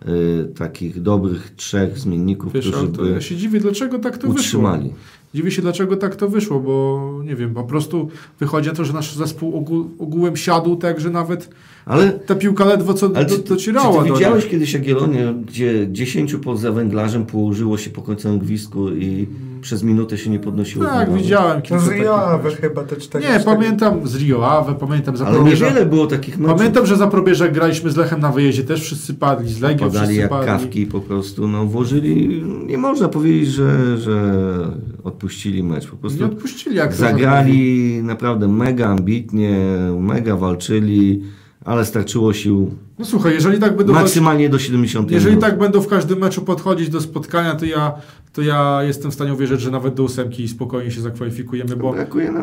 y, takich dobrych trzech zmienników, Wiesz, którzy by ja się dziwię, dlaczego tak to utrzymali. wyszło. Dziwię się, dlaczego tak to wyszło, bo nie wiem, po prostu wychodzi na to, że nasz zespół ogół, ogółem siadł tak, że nawet Ale ta piłka ledwo co Ale do, czy, czy docierała ty do widziałeś niej. kiedyś Jagiellonię, gdzie 10 poza węglarzem położyło się po końcu gwizdku i przez minutę się nie podnosiło? Tak, widziałem No kilka z Rio meczów. chyba te cztery. Nie, cztery. pamiętam z Rio Ave, pamiętam za Ale niewiele było takich meczów. Pamiętam, że za Probierza graliśmy z Lechem na wyjeździe, też wszyscy padli, z Legią Podali wszyscy jak padli. kawki po prostu, no włożyli, nie można powiedzieć, że, że odpuścili mecz, po prostu Nie odpuścili jak zagrali naprawdę mega ambitnie, mega walczyli, ale starczyło sił No słuchaj, jeżeli tak będą maksymalnie do 70 Jeżeli minut. tak będą w każdym meczu podchodzić do spotkania, to ja, to ja jestem w stanie uwierzyć, że nawet do ósemki spokojnie się zakwalifikujemy, bo,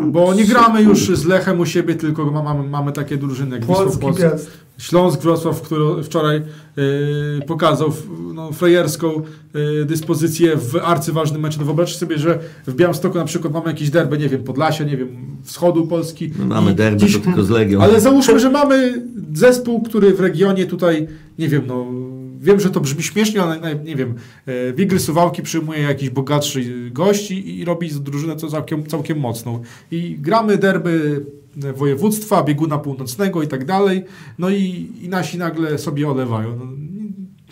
bo nie gramy już z Lechem u siebie, tylko ma- mamy, mamy takie drużyny jak Wisła Polski Płock, Piast. Śląsk Wrocław, który wczoraj yy, pokazał no, frajerską yy, dyspozycję w arcyważnym meczu. No wyobraźcie sobie, że w Białymstoku na przykład mamy jakieś derby, nie wiem, Podlasia, nie wiem, wschodu Polski. My mamy i derby, dziś- to tylko z Legią. ale załóżmy, że mamy zespół, który w regionie tutaj, nie wiem, no wiem, że to brzmi śmiesznie, ale nie wiem, e, Wigry Suwałki przyjmuje jakiś bogatszy gości i robi z drużynę co całkiem, całkiem mocną. I gramy derby województwa, bieguna północnego i tak dalej, no i, i nasi nagle sobie olewają. No,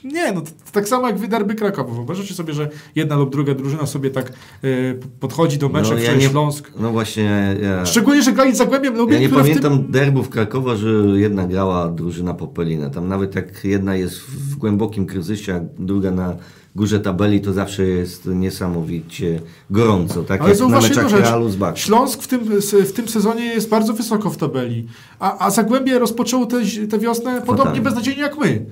Nie, no tak samo jak w derby Krakowa. Wyobraźcie sobie, że jedna lub druga drużyna sobie tak y, podchodzi do meczu, No, ja nie- Śląsk. No właśnie, ja, Szczególnie, że grali z Zagłębiem Lubin, ja nie pamiętam tym... derbów Krakowa, że jedna grała drużyna Popelinę. Tam nawet jak jedna jest w głębokim kryzysie, a druga na górze tabeli, to zawsze jest niesamowicie gorąco. Tak Ale jak na meczach. Realu z Baku. Śląsk w tym, w tym sezonie jest bardzo wysoko w tabeli, a, a Zagłębie rozpoczęło tę wiosnę podobnie Fatalnie. beznadziejnie jak my.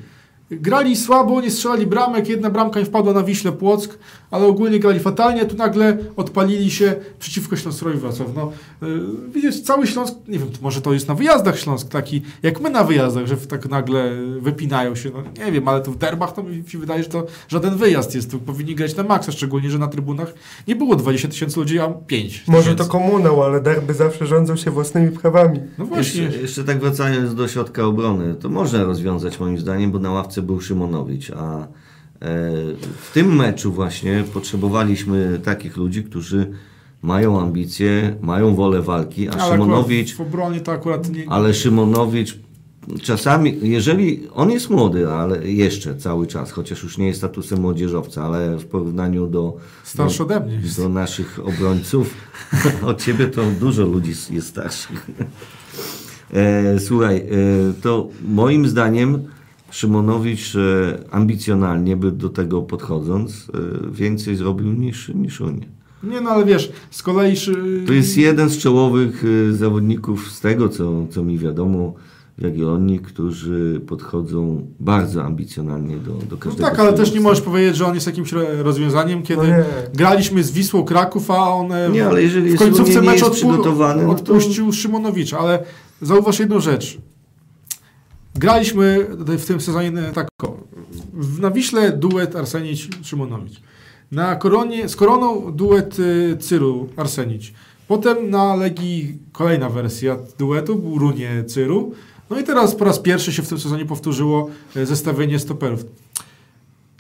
Grali słabo, nie strzelali bramek, jedna bramka im wpadła na Wiśle Płock, ale ogólnie grali fatalnie, tu nagle odpalili się przeciwko Śląstrowi Wrocław. No, yy, widzisz, cały Śląsk, nie wiem, to może to jest na wyjazdach Śląsk taki, jak my na wyjazdach, że tak nagle wypinają się, no nie wiem, ale tu w derbach to mi się wydaje, że to żaden wyjazd jest, tu powinni grać na maksa, szczególnie, że na trybunach nie było 20 tysięcy ludzi, a 5 Może to komunał, ale derby zawsze rządzą się własnymi prawami. No właśnie. Jeszcze, jeszcze tak wracając do środka obrony, to można rozwiązać moim zdaniem, bo na ławce był Szymonowicz, a e, w tym meczu właśnie potrzebowaliśmy takich ludzi, którzy mają ambicje, mają wolę walki, a Ale Szymonowicz, w obronie to akurat nie... ale Szymonowicz czasami, jeżeli on jest młody, ale jeszcze cały czas, chociaż już nie jest statusem młodzieżowca, ale w porównaniu do, Starszy ode mnie jest. do naszych obrońców, od ciebie to dużo ludzi jest starszych. E, słuchaj, e, to moim zdaniem Szymonowicz ambicjonalnie by do tego podchodząc e, więcej zrobił niż, niż Unia. Nie no, ale wiesz, z kolei... To jest jeden z czołowych e, zawodników z tego, co, co mi wiadomo, w Jagiellonii, którzy podchodzą bardzo ambicjonalnie do, do No każdego. tak, ale też nie możesz powiedzieć, że on jest jakimś rozwiązaniem, kiedy No graliśmy z Wisłą Kraków, a on Nie, ale jeżeli w końcówce meczu jest przygotowany, no to- odpuścił Szymonowicza, ale zauważ jedną rzecz. Graliśmy w tym sezonie e, tak, na Wiśle duet Arsenić-Szymonowicz. Na Koronie, z Koroną duet y, Cyru Arsenić. Potem na Legii kolejna wersja duetu, Runie Cyru. No i teraz po raz pierwszy się w tym sezonie powtórzyło e, zestawienie stoperów.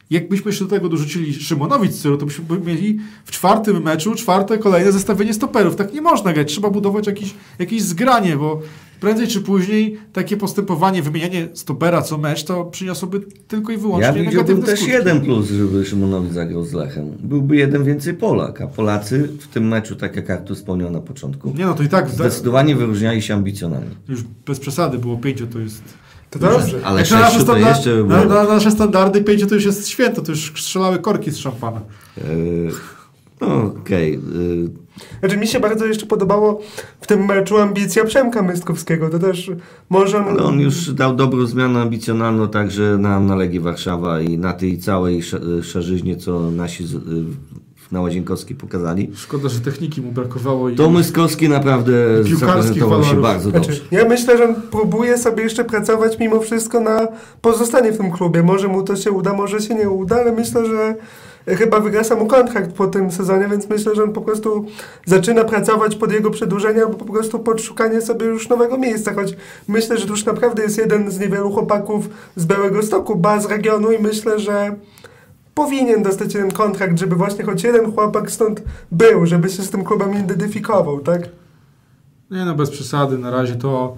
Jakbyśmy jeszcze do tego dorzucili Szymonowicz Cyru, to byśmy mieli w czwartym meczu czwarte kolejne zestawienie stoperów. Tak nie można grać. Trzeba budować jakieś, jakieś zgranie, bo prędzej czy później takie postępowanie, wymienianie stopera co mecz, to przyniosłoby tylko i wyłącznie Ja negatywne też skutki. jeden plus, żeby Szymonowicz zagrał z Lechem. Byłby jeden więcej Polak, a Polacy w tym meczu, tak jak Artur wspomniał na początku, Nie no, to i tak zdecydowanie wyróżniali się ambicjonalnie. już bez przesady było pięciu, to jest... To dobrze. Ale na nasze, standard, jeszcze na, było. na nasze standardy pięciu to już jest święto, to już strzelały korki z szampana. E, No okej. e, Znaczy mi się bardzo jeszcze podobało w tym meczu ambicja Przemka Mystkowskiego. To też może on... Ale on już dał dobrą zmianę ambicjonalną także na, na Legii Warszawa i na tej całej sz- szarzyźnie, co nasi z, na Łazienkowskiej pokazali. Szkoda, że techniki mu brakowało i... To Myskowski naprawdę zaprezentował się bardzo dobrze. Znaczy, ja myślę, że on próbuje sobie jeszcze pracować mimo wszystko na pozostanie w tym klubie. Może mu to się uda, może się nie uda, ale myślę, że chyba wygasa mu kontrakt po tym sezonie, więc myślę, że on po prostu zaczyna pracować pod jego przedłużenie albo po prostu pod szukanie sobie już nowego miejsca, choć myślę, że to już naprawdę jest jeden z niewielu chłopaków z Białego Stoku, ba z regionu i myślę, że powinien dostać ten kontrakt, żeby właśnie choć jeden chłopak stąd był, żeby się z tym klubem identyfikował, tak? Nie no, bez przesady, na razie to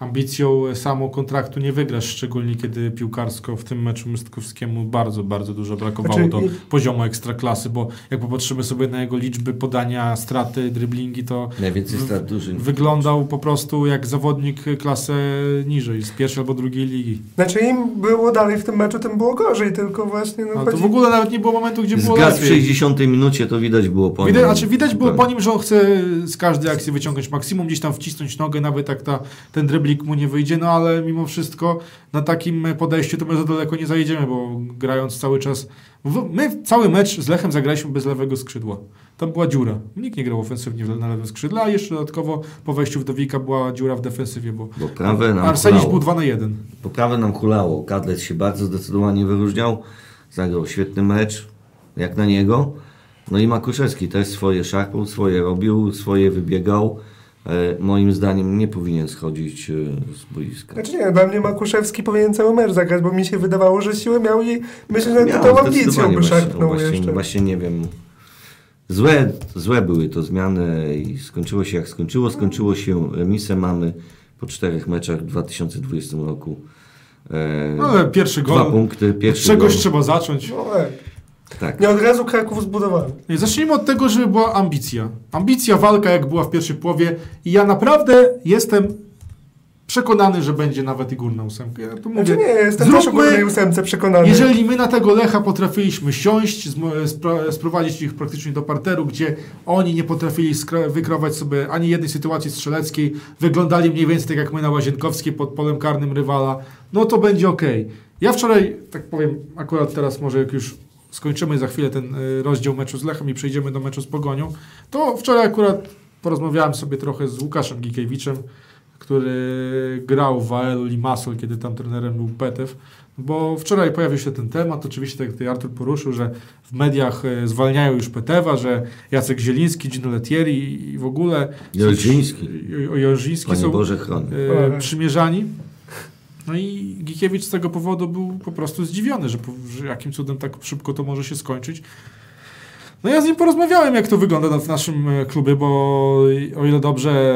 ambicją samą kontraktu nie wygrasz, szczególnie kiedy piłkarsko w tym meczu Mystkowskiemu bardzo, bardzo dużo brakowało Znaczy, do i- poziomu ekstraklasy, bo jak popatrzymy sobie na jego liczby podania, straty, driblingi, to Najwięcej strat drużyn. wyglądał po prostu jak zawodnik klasę niżej, z pierwszej albo drugiej ligi. Znaczy im było dalej w tym meczu, tym było gorzej, tylko właśnie no, Ale to chodzi... w ogóle nawet nie było momentu, gdzie było Zgad w lepiej. 60 minucie to widać było po Widać, nim. znaczy widać było Tak. po nim, że on chce z każdej akcji wyciągnąć maksimum, gdzieś tam wcisnąć nogę, nawet jak ta, ten dryblik mu nie wyjdzie, no ale mimo wszystko na takim podejściu to my za daleko nie zajedziemy, bo grając cały czas... My cały mecz z Lechem zagraliśmy bez lewego skrzydła. Tam była dziura. Nikt nie grał ofensywnie na lewym skrzydle, a jeszcze dodatkowo po wejściu w Dowika była dziura w defensywie, bo Bo prawe nam Arsenić hulało. był 2 na 1. Po prawe nam hulało. Kadlec się bardzo zdecydowanie wyróżniał. Zagrał świetny mecz, jak na niego. No i Makuszewski też swoje szarpał, swoje robił, swoje wybiegał. E, moim zdaniem nie powinien schodzić e, z boiska. Znaczy nie, dla mnie Makuszewski powinien cały mecz zagrać, bo mi się wydawało, że siłę miał i myślę, że Miał, ambicją zdecydowanie by właśnie, szarpnął właśnie, jeszcze. Właśnie nie wiem. Złe, złe były to zmiany i skończyło się jak skończyło. Skończyło się remisem. Mamy po czterech meczach w 2020 roku E, No, ale pierwszy Dwa gol. punkty, Od pierwszy czegoś gol. trzeba zacząć. No. Tak. Nie od razu Kraków zbudowany. Nie, zacznijmy od tego, żeby była ambicja. Ambicja, walka, jak była w pierwszej połowie. I ja naprawdę jestem przekonany, że będzie nawet i górna ósemka. Ja tu mówię, Znaczy nie, jestem też o zróbmy- górnej ósemce przekonany. Jeżeli my na tego Lecha potrafiliśmy siąść, spro- sprowadzić ich praktycznie do parteru, gdzie oni nie potrafili wykrować sobie ani jednej sytuacji strzeleckiej, wyglądali mniej więcej tak jak my na Łazienkowskiej pod polem karnym rywala, no to będzie ok. Ja wczoraj, tak powiem, akurat teraz może jak już skończymy za chwilę ten y, rozdział meczu z Lechem i przejdziemy do meczu z Pogonią, to wczoraj akurat porozmawiałem sobie trochę z Łukaszem Gikiewiczem, który grał w AL Limassol, kiedy tam trenerem był Petew, bo wczoraj pojawił się ten temat, oczywiście tak jak tutaj Artur poruszył, że w mediach e, zwalniają już Petewa, że Jacek Zieliński, Gino Letieri i w ogóle Jelżyński Panie są Boże chroni. e, przymierzani. No i Gikiewicz z tego powodu był po prostu zdziwiony, że, że jakim cudem tak szybko to może się skończyć. No ja z nim porozmawiałem, jak to wygląda w naszym e, klubie, bo o ile dobrze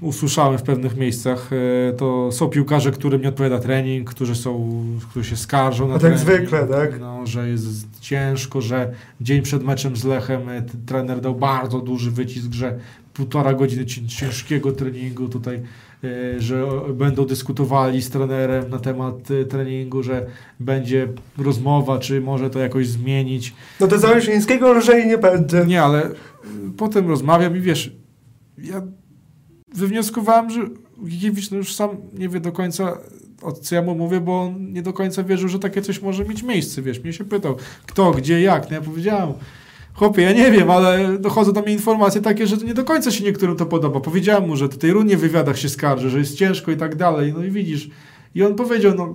usłyszałem w pewnych miejscach, e, to są piłkarze, którym nie odpowiada trening, którzy są, którzy się skarżą na A tak trening. zwykle, tak? No, że jest ciężko, że dzień przed meczem z Lechem e, trener dał bardzo duży wycisk, że półtora godziny cię- ciężkiego treningu tutaj, że o- będą dyskutowali z trenerem na temat e, treningu, że będzie rozmowa, czy może to jakoś zmienić. No to za Łyżyńskiego lżej nie będzie. Nie, ale y, potem rozmawiam i wiesz, ja wywnioskowałem, że Gigiewicz no już sam nie wie do końca, o co ja mu mówię, bo on nie do końca wierzył, że takie coś może mieć miejsce, wiesz. Mnie się pytał, kto, gdzie, jak. No ja powiedziałem, chłopie, ja nie wiem, ale dochodzą do mnie informacje takie, że nie do końca się niektórym to podoba. Powiedziałem mu, że tutaj równie w wywiadach się skarży, że jest ciężko i tak dalej. No i widzisz. I on powiedział, no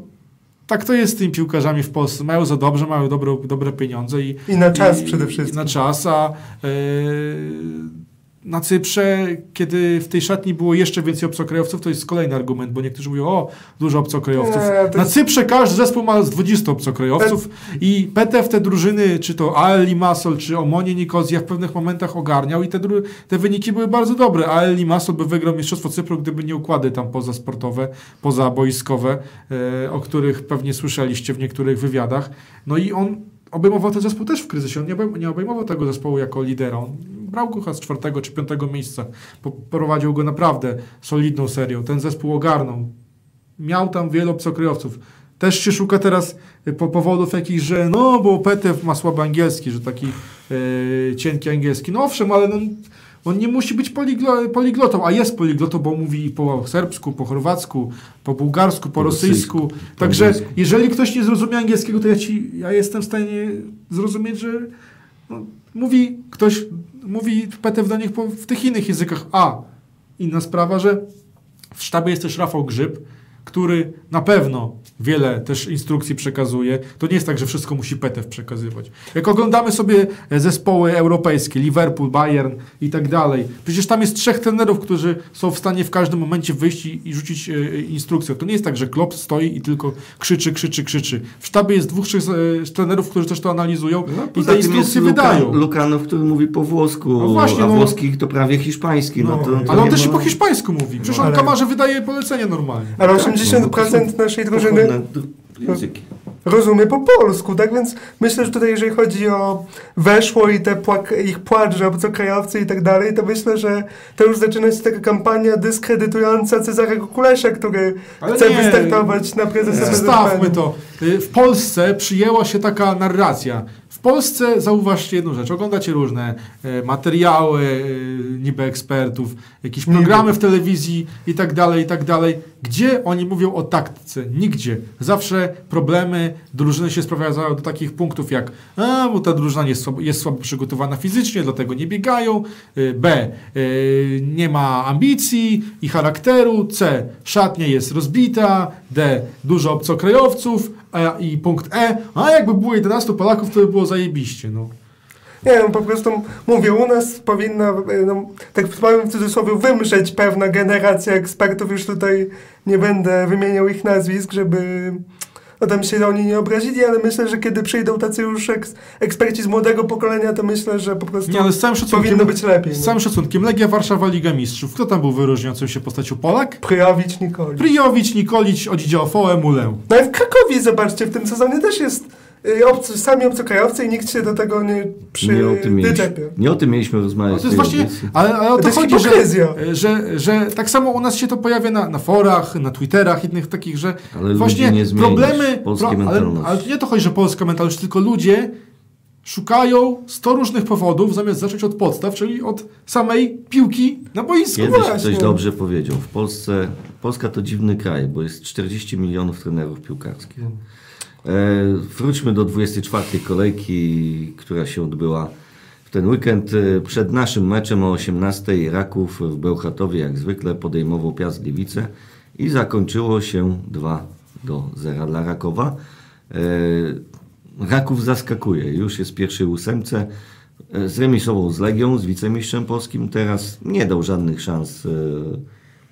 tak to jest z tymi piłkarzami w Polsce. Mają za dobrze, mają dobre, dobre pieniądze i I na czas i- przede i wszystkim. Na czas, a e, na Cyprze, kiedy w tej szatni było jeszcze więcej obcokrajowców, to jest kolejny argument, bo niektórzy mówią, o, dużo obcokrajowców. To Na Cyprze każdy zespół ma z 20 obcokrajowców i PTF te drużyny, czy to AL Limassol, czy Omonie Nikozja w pewnych momentach ogarniał i te, te wyniki były bardzo dobre. AL Limassol by wygrał Mistrzostwo Cypru, gdyby nie układy tam pozasportowe, pozaboiskowe, e, o których pewnie słyszeliście w niektórych wywiadach. No i on obejmował ten zespół też w kryzysie. On nie obejmował tego zespołu jako lidera. On brał z czwartego czy piątego miejsca. Po- Prowadził go naprawdę solidną serią. Ten zespół ogarnął. Miał tam wielu obcokrajowców. Też się szuka teraz y, po powodów jakichś, że no, bo Petew ma słaby angielski, że taki e, cienki angielski. No owszem, ale no, on nie musi być poliglo, poliglotą, a jest poliglotą, bo mówi po serbsku, po chorwacku, po bułgarsku, po Po rosyjsku. rosyjsku, po Także angielsku. jeżeli ktoś nie zrozumie angielskiego, to ja, ci, ja jestem w stanie zrozumieć, że no, mówi ktoś, mówi Petew do nich w tych innych językach. A, inna sprawa, że w sztabie jest też Rafał Grzyb, który na pewno wiele też instrukcji przekazuje. To nie jest tak, że wszystko musi Petew przekazywać. Jak oglądamy sobie e, zespoły europejskie, Liverpool, Bayern i tak dalej, przecież tam jest trzech trenerów, którzy są w stanie w każdym momencie wyjść i, rzucić e, instrukcję. To nie jest tak, że Klopp stoi i tylko krzyczy, krzyczy, krzyczy. W sztabie jest dwóch, trzech e, trenerów, którzy też to analizują no, i te instrukcje Luka, wydają. Lukanów, który mówi po włosku, no właśnie, a no, włoskich to prawie hiszpański. No, to, no. to ale on też i po hiszpańsku mówi. Przecież on no, ale... kamarze wydaje polecenie normalnie. Ale on 70% naszej drużyny rozumie po polsku, tak? Więc myślę, że tutaj jeżeli chodzi o weszło i te płak- ich płacz, że obcokrajowcy i tak dalej, to myślę, że to już zaczyna się taka kampania dyskredytująca Cezarego Kulesia, który Ale chce nie, wystartować na prezesa Zostawmy to. Y, w Polsce przyjęła się taka narracja. W Polsce zauważcie jedną rzecz, oglądacie różne e, materiały e, niby ekspertów, jakieś programy w telewizji i tak dalej, i tak dalej. Gdzie oni mówią o taktyce? Nigdzie. Zawsze problemy drużyny się sprowadzają do takich punktów jak a, bo ta drużyna jest słabo, jest słabo przygotowana fizycznie, dlatego nie biegają. Y, B. y, Nie ma ambicji i charakteru. C. Szatnia jest rozbita. D. Dużo obcokrajowców. A, I punkt E. A jakby było 11 Polaków, to by było zajebiście. No. Nie wiem, po prostu mówię, u nas powinna, e, no, tak powiem w cudzysłowie, wymrzeć pewna generacja ekspertów, już tutaj nie będę wymieniał ich nazwisk, żeby no tam się oni nie obrazili, ale myślę, że kiedy przyjdą tacy już eks, eksperci z młodego pokolenia, to myślę, że po prostu Nie, ale z całym powinno być lepiej. z No. całym szacunkiem, Legia Warszawa, Liga Mistrzów. Kto tam był wyróżniającą się postacią Polak? Prijowić Nikoli. Prijowicz, Nikolić, Odzidziofoe, Mulę. No i w Krakowie, zobaczcie, w tym sezonie też jest obcy, sami obcokrajowcy i nikt się do tego nie przy, Nie o, tym mieliśmy, wyczepia. nie o tym mieliśmy No rozmawiać. to jest właśnie, ale, ale o To to, jest chodzi, że, hipokryzja. że, że tak samo u nas się to pojawia na, na forach, na Twitterach, innych takich, że Ale właśnie nie problemy, polskie ale, mentalności. ale nie to chodzi, że polska mentalność, tylko ludzie szukają 100 różnych powodów, zamiast zacząć od podstaw, czyli od samej piłki na boisku. Kiedyś właśnie. ktoś dobrze powiedział. W Polsce, Polska to dziwny kraj, bo jest 40 milionów trenerów piłkarskich. E, wróćmy do 24 kolejki, która się odbyła w ten weekend. E, Przed naszym meczem o 18 Raków w Bełchatowie jak zwykle podejmował Piast Gliwice i zakończyło się 2 do 0 dla Rakowa. E, Raków zaskakuje, już jest w pierwszej ósemce. Zremisował z Legią, z wicemistrzem polskim. Teraz nie dał żadnych szans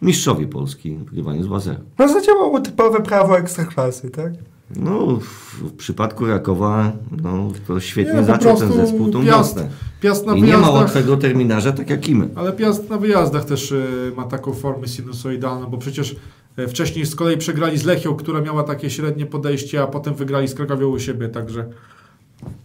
mistrzowi Polski w grywaniu z 2-0. No zadziałało typowe prawo ekstraklasy, tak? No, w, przypadku Rakowa no, to świetnie Nie, po zaczął ten zespół tą Piast- wiosnę. Piast na I nie ma łatwego terminarza, tak jak i my. ale Piast na wyjazdach też y, ma taką formę sinusoidalną, bo przecież y, wcześniej z kolei przegrali z Lechią, która miała takie średnie podejście, a potem wygrali z Krakowią u siebie, także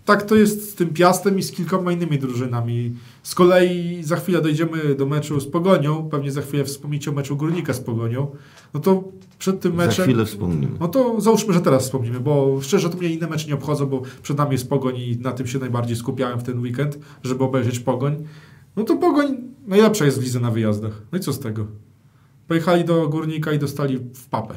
tak to jest z tym Piastem i z kilkoma innymi drużynami. Z kolei za chwilę dojdziemy do meczu z Pogonią, pewnie za chwilę wspomnicie o meczu Górnika z Pogonią, no to przed tym Za meczem... chwilę wspomnimy. No to załóżmy, że teraz wspomnimy, bo szczerze to mnie inne mecze nie obchodzą, bo przed nami jest Pogoń i na tym się najbardziej skupiałem w ten weekend, żeby obejrzeć Pogoń. No to Pogoń najlepsza jest w lidze na wyjazdach. No i co z tego? Pojechali do Górnika i dostali w papę.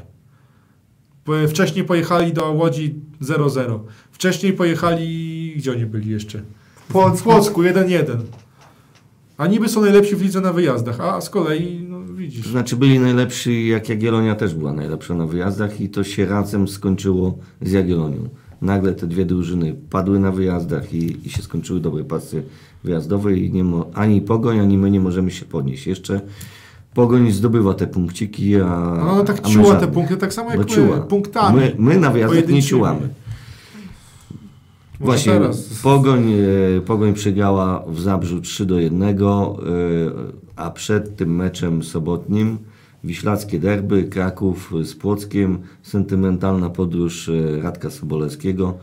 Wcześniej pojechali do Łodzi 0-0. Wcześniej pojechali... Gdzie oni byli jeszcze? W. Płocku 1-1. A niby są najlepsi w lidze na wyjazdach, a z kolei, no To widzisz... znaczy byli najlepsi, jak Jagiellonia też była najlepsza na wyjazdach i to się razem skończyło z Jagiellonią. Nagle te dwie drużyny padły na wyjazdach i, i się skończyły dobre pasy wyjazdowe i nie mo, ani Pogoń, ani my nie możemy się podnieść. Jeszcze Pogoń zdobywa te punkciki, a No tak a te punkty, tak samo jak No my, punktami. My, my na wyjazdach nie pojedynczymi. Może Właśnie, teraz. Pogoń, e, Pogoń przegrała w Zabrzu 3 do 1, e, a przed tym meczem sobotnim Wiślackie derby, Kraków z Płockiem, sentymentalna podróż e, Radka Sobolewskiego.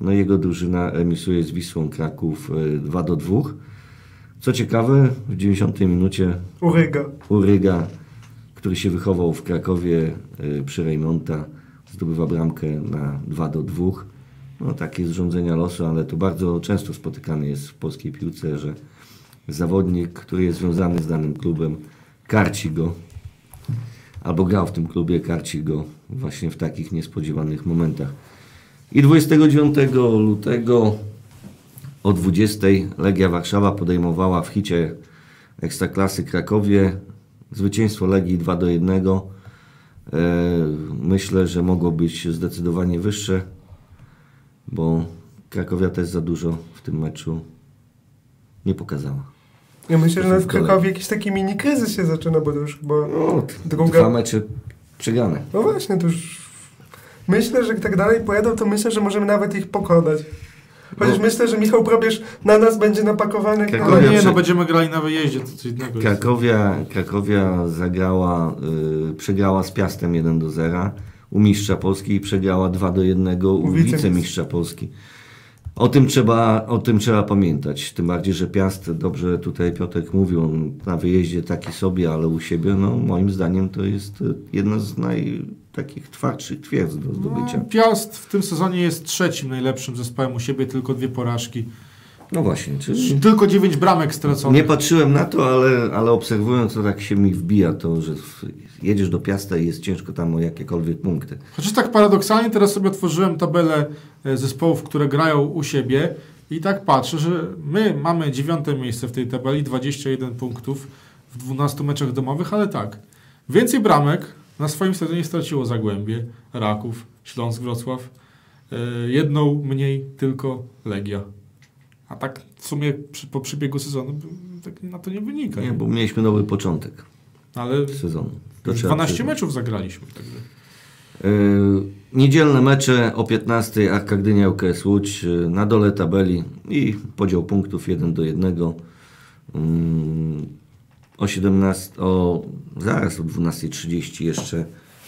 No jego drużyna remisuje z Wisłą Kraków e, 2 do 2. Co ciekawe, w 90 minucie Uryga. Uryga, który się wychował w Krakowie przy Rejmonta, zdobywa bramkę na 2 do 2. No takie zrządzenia losu, ale to bardzo często spotykane jest w polskiej piłce, że zawodnik, który jest związany z danym klubem, karci go, albo grał w tym klubie, karci go właśnie w takich niespodziewanych momentach. I 29 lutego o 20 Legia Warszawa podejmowała w hicie Ekstraklasy Krakowie zwycięstwo Legii 2 do 1. E, myślę, że mogło być zdecydowanie wyższe, bo Krakowia też za dużo w tym meczu nie pokazała. Ja myślę, że w Krakowie jakiś taki mini kryzys się zaczyna, bo to już chyba No, druga... Dwa mecze przegrane. No właśnie, to już... Myślę, że jak tak dalej pojadą, to myślę, że możemy nawet ich pokonać. Chociaż No. myślę, że Michał Probierz na nas będzie napakowany Krakowia Ale nie, prze- no będziemy grali na wyjeździe, to co innego jest. Krakowia, Krakowia zagrała, y, przegrała z Piastem 1 do 0 u mistrza Polski i przegrała 2 do 1 u U wicemistrza. Polski. O tym, trzeba, o tym trzeba pamiętać. Tym bardziej, że Piast, dobrze tutaj Piotrek mówił, on na wyjeździe taki sobie, ale u siebie, no moim zdaniem to jest y, jedna z naj takich twardszych twierdz do zdobycia. No, Piast w tym sezonie jest trzecim najlepszym zespołem u siebie, tylko dwie porażki. No właśnie, czyli Tylko dziewięć bramek straconych. Nie patrzyłem na to, ale, ale obserwując to tak się mi wbija to, że jedziesz do Piasta i jest ciężko tam o jakiekolwiek punkty. Chociaż tak paradoksalnie teraz sobie otworzyłem tabelę e, zespołów, które grają u siebie i tak patrzę, że my mamy dziewiąte miejsce w tej tabeli, 21 punktów w 12 meczach domowych, ale tak, więcej bramek na swoim sezonie straciło Zagłębie, Raków, Śląsk, Wrocław, e, jedną mniej tylko Legia. A tak w sumie przy, po przebiegu sezonu tak na to nie wynika. Nie, bo mieliśmy nowy początek Ale sezonu. To już trzeba 12 przyznać. meczów zagraliśmy. Także. Yy, Niedzielne mecze o 15 Arka Gdynia UKS Łódź yy, na dole tabeli i podział punktów 1 do 1. Yy, O 17, o, zaraz o 12.30 jeszcze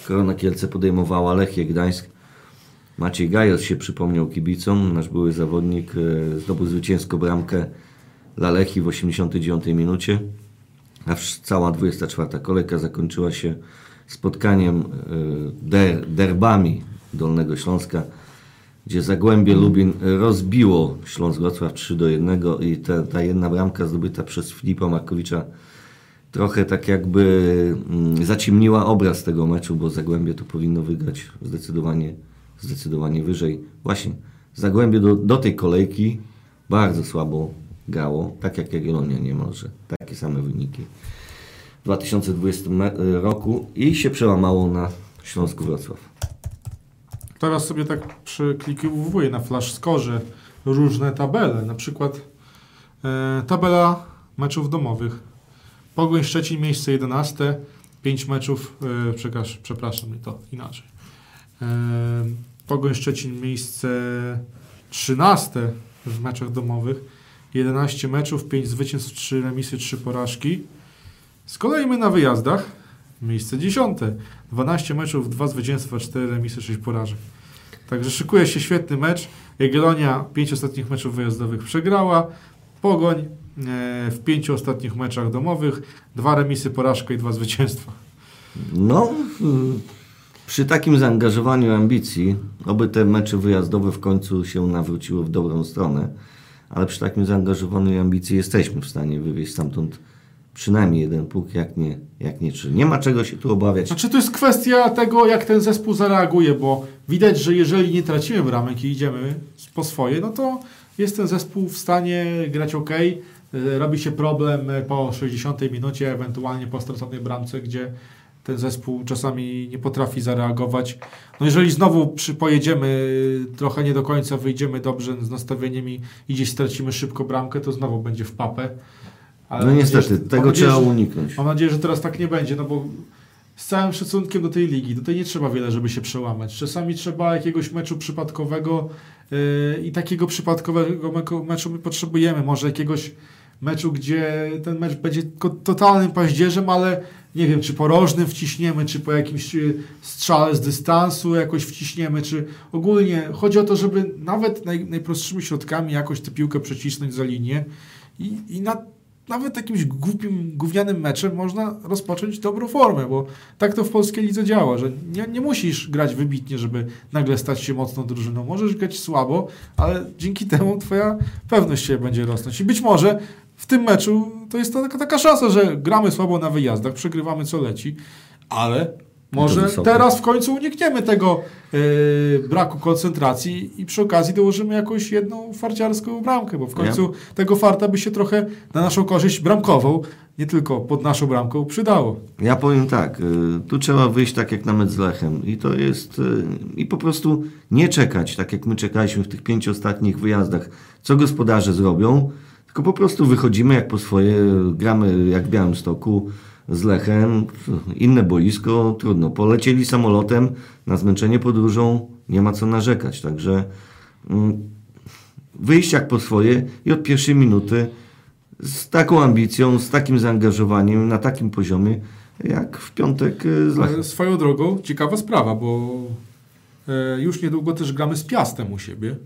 Korona Kielce podejmowała Lechię Gdańsk. Maciej Gajos się przypomniał kibicom, nasz były zawodnik, yy, zdobył zwycięską bramkę dla Lechii w 89 minucie. A cała 24 kolejka zakończyła się spotkaniem y, der, derbami Dolnego Śląska, gdzie Zagłębie Lubin rozbiło Śląsk Wrocław 3 do 1 i ta, ta jedna bramka zdobyta przez Filipa Markowicza trochę tak jakby mm, zaciemniła obraz tego meczu, bo Zagłębie to powinno wygrać zdecydowanie, zdecydowanie wyżej. Właśnie, Zagłębie do, do tej kolejki bardzo słabo grało, tak jak Jagiellonia nie może. Takie same wyniki w 2020 me- roku i się przełamało na Śląsku Wrocław. Teraz sobie tak przeklikowuję na flash skorze różne tabele. Na przykład e, tabela meczów domowych. Pogoń Szczecin miejsce 11, 5 meczów, e, przepraszam, nie to inaczej. E, Pogoń Szczecin miejsce 13 w meczach domowych, 11 meczów, 5 zwycięstw, 3 remisy, 3 porażki. Z kolei my na wyjazdach miejsce 10, 12 meczów, 2 zwycięstwa, 4 remisy, 6 porażek. Także szykuje się świetny mecz. Jagiellonia 5 ostatnich meczów wyjazdowych przegrała. Pogoń e, w 5 ostatnich meczach domowych, 2 remisy, porażka i 2 zwycięstwa. No, przy takim zaangażowaniu ambicji, oby te mecze wyjazdowe w końcu się nawróciły w dobrą stronę, ale przy takim zaangażowaniu ambicji jesteśmy w stanie wywieźć stamtąd przynajmniej jeden punkt, jak nie, jak nie trzy. Nie ma czego się tu obawiać. Znaczy to jest kwestia tego, jak ten zespół zareaguje, bo widać, że jeżeli nie tracimy bramek i idziemy po swoje, no to jest ten zespół w stanie grać ok. Robi się problem e, po 60 minucie, ewentualnie po straconej bramce, gdzie ten zespół czasami nie potrafi zareagować. No jeżeli znowu przy, pojedziemy trochę nie do końca, wyjdziemy dobrze z nastawieniem i, i gdzieś stracimy szybko bramkę, to znowu będzie w papę. Ale No niestety, nadzieję, tego nadzieję, trzeba że- uniknąć. Mam nadzieję, że teraz tak nie będzie, no bo z całym szacunkiem do tej ligi, tutaj nie trzeba wiele, żeby się przełamać. Czasami trzeba jakiegoś meczu przypadkowego yy, i takiego przypadkowego meczu my potrzebujemy. Może jakiegoś meczu, gdzie ten mecz będzie totalnym paździerzem, ale nie wiem, czy porożnym wciśniemy, czy po jakimś yy, strzale z dystansu jakoś wciśniemy, czy ogólnie chodzi o to, żeby nawet naj, najprostszymi środkami jakoś tę piłkę przecisnąć za linię i, i na nawet jakimś głupim, gównianym meczem można rozpocząć dobrą formę, bo tak to w polskiej lidze działa, że nie, nie musisz grać wybitnie, żeby nagle stać się mocną drużyną. Możesz grać słabo, ale dzięki temu twoja pewność się będzie rosnąć. I być może w tym meczu to jest taka, taka szansa, że gramy słabo na wyjazdach, przegrywamy co leci, ale może teraz w końcu unikniemy tego yy, braku koncentracji i przy okazji dołożymy jakąś jedną farciarską bramkę, bo w końcu tego farta by się trochę na naszą korzyść bramkową, nie tylko pod naszą bramką, przydało. Ja powiem tak, y, tu trzeba wyjść tak jak na mecz z Lechem i to jest y, i po prostu nie czekać, tak jak my czekaliśmy w tych pięciu ostatnich wyjazdach, co gospodarze zrobią, tylko po prostu wychodzimy jak po swoje, gramy jak w Białymstoku z Lechem, inne boisko, trudno. Polecieli samolotem na zmęczenie podróżą, nie ma co narzekać, także mm, wyjść jak po swoje i od pierwszej minuty z taką ambicją, z takim zaangażowaniem, na takim poziomie, jak w piątek y, z Lechem. Swoją drogą, ciekawa sprawa, bo e, już niedługo też gramy z Piastem u siebie.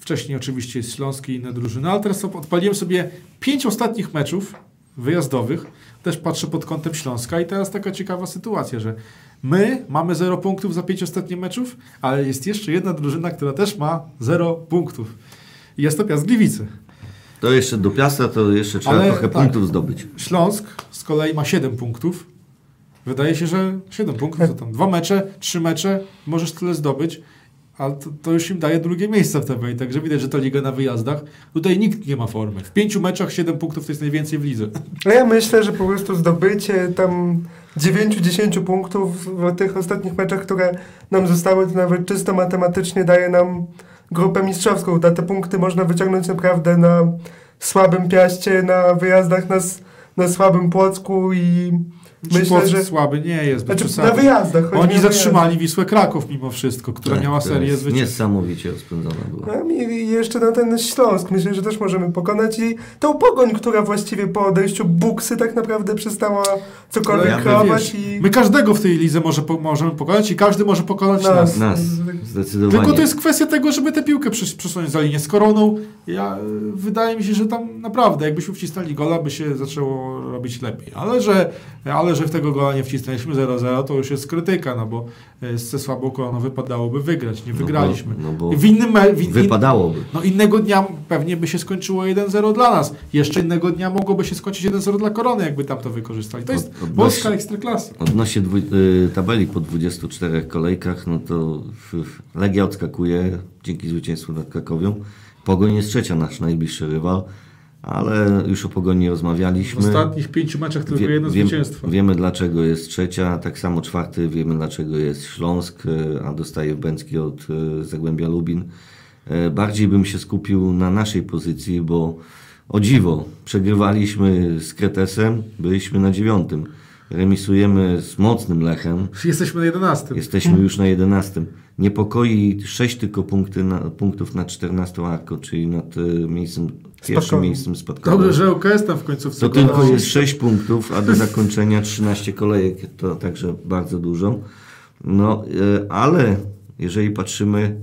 Wcześniej oczywiście jest Śląski i inne drużyny, ale teraz odpaliłem sobie pięć ostatnich meczów wyjazdowych. Też patrzę pod kątem Śląska i teraz taka ciekawa sytuacja, że my mamy 0 punktów za pięć ostatnich meczów, ale jest jeszcze jedna drużyna, która też ma 0 punktów. I jest to Piast Gliwice. To jeszcze do Piasta, to jeszcze trzeba Ale trochę tak. punktów zdobyć. Śląsk z kolei ma 7 punktów. Wydaje się, że 7 punktów to tam dwa mecze, trzy mecze, możesz tyle zdobyć, ale to, to już im daje drugie miejsce w tabeli, także widać, że to liga na wyjazdach. Tutaj nikt nie ma formy. W pięciu meczach 7 punktów to jest najwięcej w lidze. Ale ja myślę, że po prostu zdobycie tam 9-10 punktów w tych ostatnich meczach, które nam zostały, to nawet czysto matematycznie daje nam grupę mistrzowską. Te, punkty można wyciągnąć naprawdę na słabym piaście, na wyjazdach na, na słabym Płocku i Myślę, że- słaby nie jest, Znaczy, na wyjazdach. Oni zatrzymali Wisłę Kraków mimo wszystko, która Tak, miała serię zwycięstw. Niesamowicie rozpędzona była. No i jeszcze na ten Śląsk myślę, że też możemy pokonać i tą pogoń, która właściwie po odejściu Buksy tak naprawdę przestała cokolwiek Ale ja kreować Wiesz, i... My każdego w tej lidze może, po, możemy pokonać i każdy może pokonać Nas. nas. Nas, zdecydowanie. Tylko to jest kwestia tego, żeby tę piłkę przes- przesunąć za linię. Z koroną, ja, y, wydaje mi się, że tam naprawdę, jakbyśmy wcisnęli gola, by się zaczęło robić lepiej. Ale że, ale że w tego gola nie wcisnęliśmy 0-0, to już jest krytyka, no bo y, ze słabą koroną wypadałoby wygrać. Nie No bo- wygraliśmy. no bo w innym, w, in, Wypadałoby. no innego dnia pewnie by się skończyło 1-0 dla nas. Jeszcze innego dnia mogłoby się skończyć 1-0 dla korony, jakby tam to wykorzystali. To jest Od- odnośnie- polska ekstraklasa. Odnośnie dwu, y, tabeli po 24 kolejkach, no to Legia odskakuje dzięki zwycięstwu nad Krakowią. Pogoń jest trzecia, nasz najbliższy rywal, ale już o Pogoni W rozmawialiśmy. ostatnich pięciu meczach tylko Wie- jedno wiem- zwycięstwo. Wiemy dlaczego jest trzecia, tak samo czwarty, wiemy dlaczego jest Śląsk, y, a dostaje Bęcki od y, Zagłębia Lubin. Y, Bardziej bym się skupił na naszej pozycji, bo o dziwo, przegrywaliśmy z Kretesem, byliśmy na dziewiątym. Remisujemy z mocnym Lechem, Jesteśmy na 11. jesteśmy już na 11. Niepokoi 6 tylko punkty na, punktów na 14 arko, czyli nad y, miejscem, pierwszym Spadkowym. miejscem spadkowym. Dobrze, że UKS tam w końcówce. To tylko jest 6 punktów, a do zakończenia 13 kolejek, to także bardzo dużo. No, e, ale jeżeli patrzymy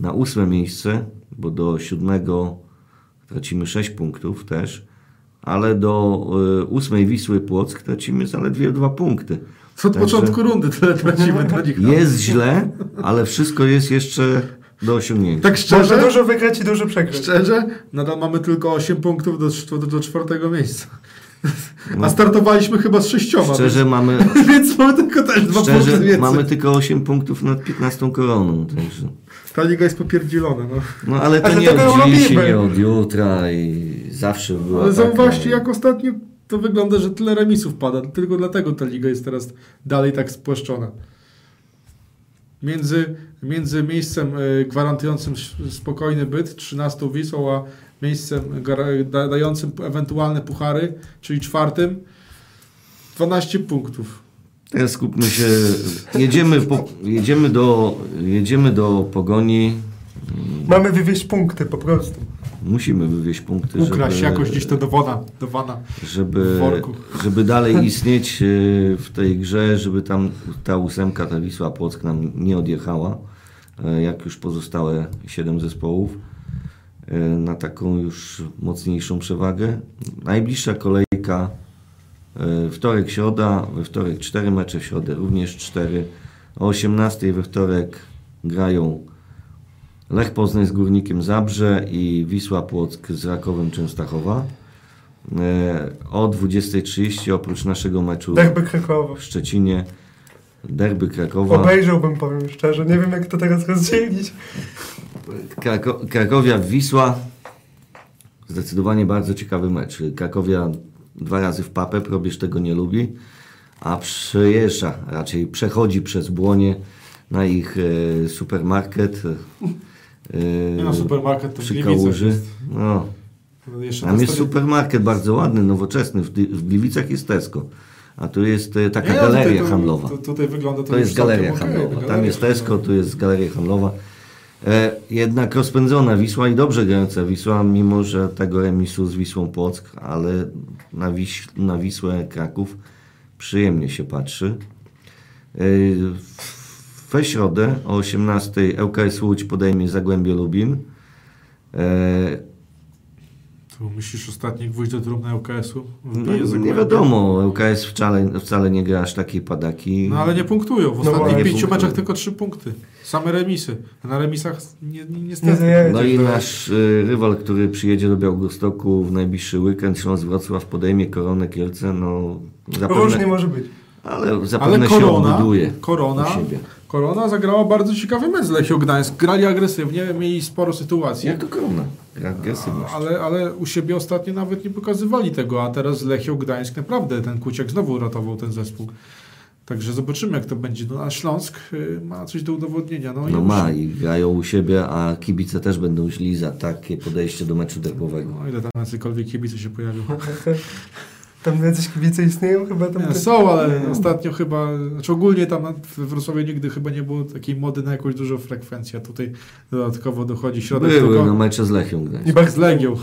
na ósme miejsce, bo do siódmego tracimy 6 punktów też, ale do e, ósmej Wisły Płock tracimy zaledwie 2 punkty. Od Także początku rundy tyle tracimy dla nich. Jest źle, ale wszystko jest jeszcze do osiągnięcia. Tak Może szczerze, dużo wygrać i dużo przegrać. szczerze, nadal mamy tylko 8 punktów do, czw- do czwartego miejsca. No. A startowaliśmy chyba z sześcioma. Szczerze mamy, Więc, więc mamy tylko też dwa punkty szczerze więcej. mamy tylko 8 punktów nad 15 koroną. Także. Ta liga jest popierdzielona. No. No ale to że nie od dziś, nie od jutra i zawsze była Ale taka, zauważcie, no. jak ostatnio to wygląda, że tyle remisów pada. Tylko dlatego ta liga jest teraz dalej tak spłaszczona. Między, między miejscem e, gwarantującym spokojny byt, 13 Wisłą, a miejscem dającym ewentualne puchary, czyli czwartym, 12 punktów. Teraz skupmy się, jedziemy, po, jedziemy, do, jedziemy do Pogoni, Mamy wywieźć punkty po prostu. Musimy wywieźć punkty, Ukraść żeby, jakoś gdzieś to do wana. Do wana. żeby, żeby dalej istnieć e, w tej grze, żeby tam ta ósemka, ta Wisła Płock nam nie odjechała, e, jak już pozostałe siedem zespołów, e, na taką już mocniejszą przewagę. Najbliższa kolejka wtorek, środa, we wtorek cztery mecze, w środę również cztery. O 18 we wtorek grają Lech Poznań z Górnikiem Zabrze i Wisła Płock z Rakowem Częstochowa. E, O 20.30 oprócz naszego meczu Derby Krakowa. w Szczecinie derby Krakowa. Obejrzałbym, powiem szczerze. Nie wiem, jak to teraz rozdzielić. Krako Krakowia Wisła. Zdecydowanie bardzo ciekawy mecz. Krakowia dwa razy w papę, probierz tego nie lubi, a przejeżdża, raczej przechodzi przez Błonie na ich e, supermarket. E, Nie no, supermarket to przy Gliwicach jest. No, No, Jeszcze tam jest supermarket bardzo ładny, nowoczesny. W, w Gliwicach jest Tesco. A tu jest e, taka no, galeria tutaj handlowa. To, tutaj wygląda to, To jest galeria okej, handlowa. galeria Tam jest Tesco, tu jest galeria handlowa. E, jednak rozpędzona Wisła i dobrze grająca Wisła, mimo że tego remisu z Wisłą Płock, ale na, Wiś, na Wisłę Kraków przyjemnie się patrzy. E, we środę o 18 ŁKS Łódź podejmie Zagłębie Lubin. E, Tu myślisz ostatni gwóźdź do trumny LKS-u? no, nie wiadomo, ŁKS wcale, wcale nie gra aż takiej padaki. No ale nie punktują. W No ostatnich pięciu Nie meczach tylko trzy punkty. Same remisy. A na remisach nie, nie, Nie niestety. zajedzie. No i nasz y, rywal, który przyjedzie do Białegostoku w najbliższy weekend, Śląsk Wrocław, podejmie Koronę Kielce, no Różnie zapewne, może być. Ale zapewne Ale się Korona, odbuduje Korona, siebie. Korona zagrała bardzo ciekawy mecz z Lechią Gdańsk. Grali agresywnie, mieli sporo sytuacji. Jak to Korona? Agresywność. Ale, ale u siebie ostatnio nawet nie pokazywali tego, a teraz z Lechią Gdańsk naprawdę ten Kuciak znowu uratował ten zespół. Także zobaczymy jak to będzie. No, a Śląsk y, ma coś do udowodnienia. No, No ma i grają u siebie, a kibice też będą źli za takie podejście do meczu derbowego. No ile tam jacykolwiek kibice się pojawią. Tam jacyś kibice istnieją chyba tam. Nie, są, ale ostatnio chyba, znaczy ogólnie tam w Wrocławiu nigdy chyba nie było takiej mody na jakąś dużą frekwencję. a Tutaj dodatkowo dochodzi środek Były tygodnia. no mecze z Lechią. I Z Legią.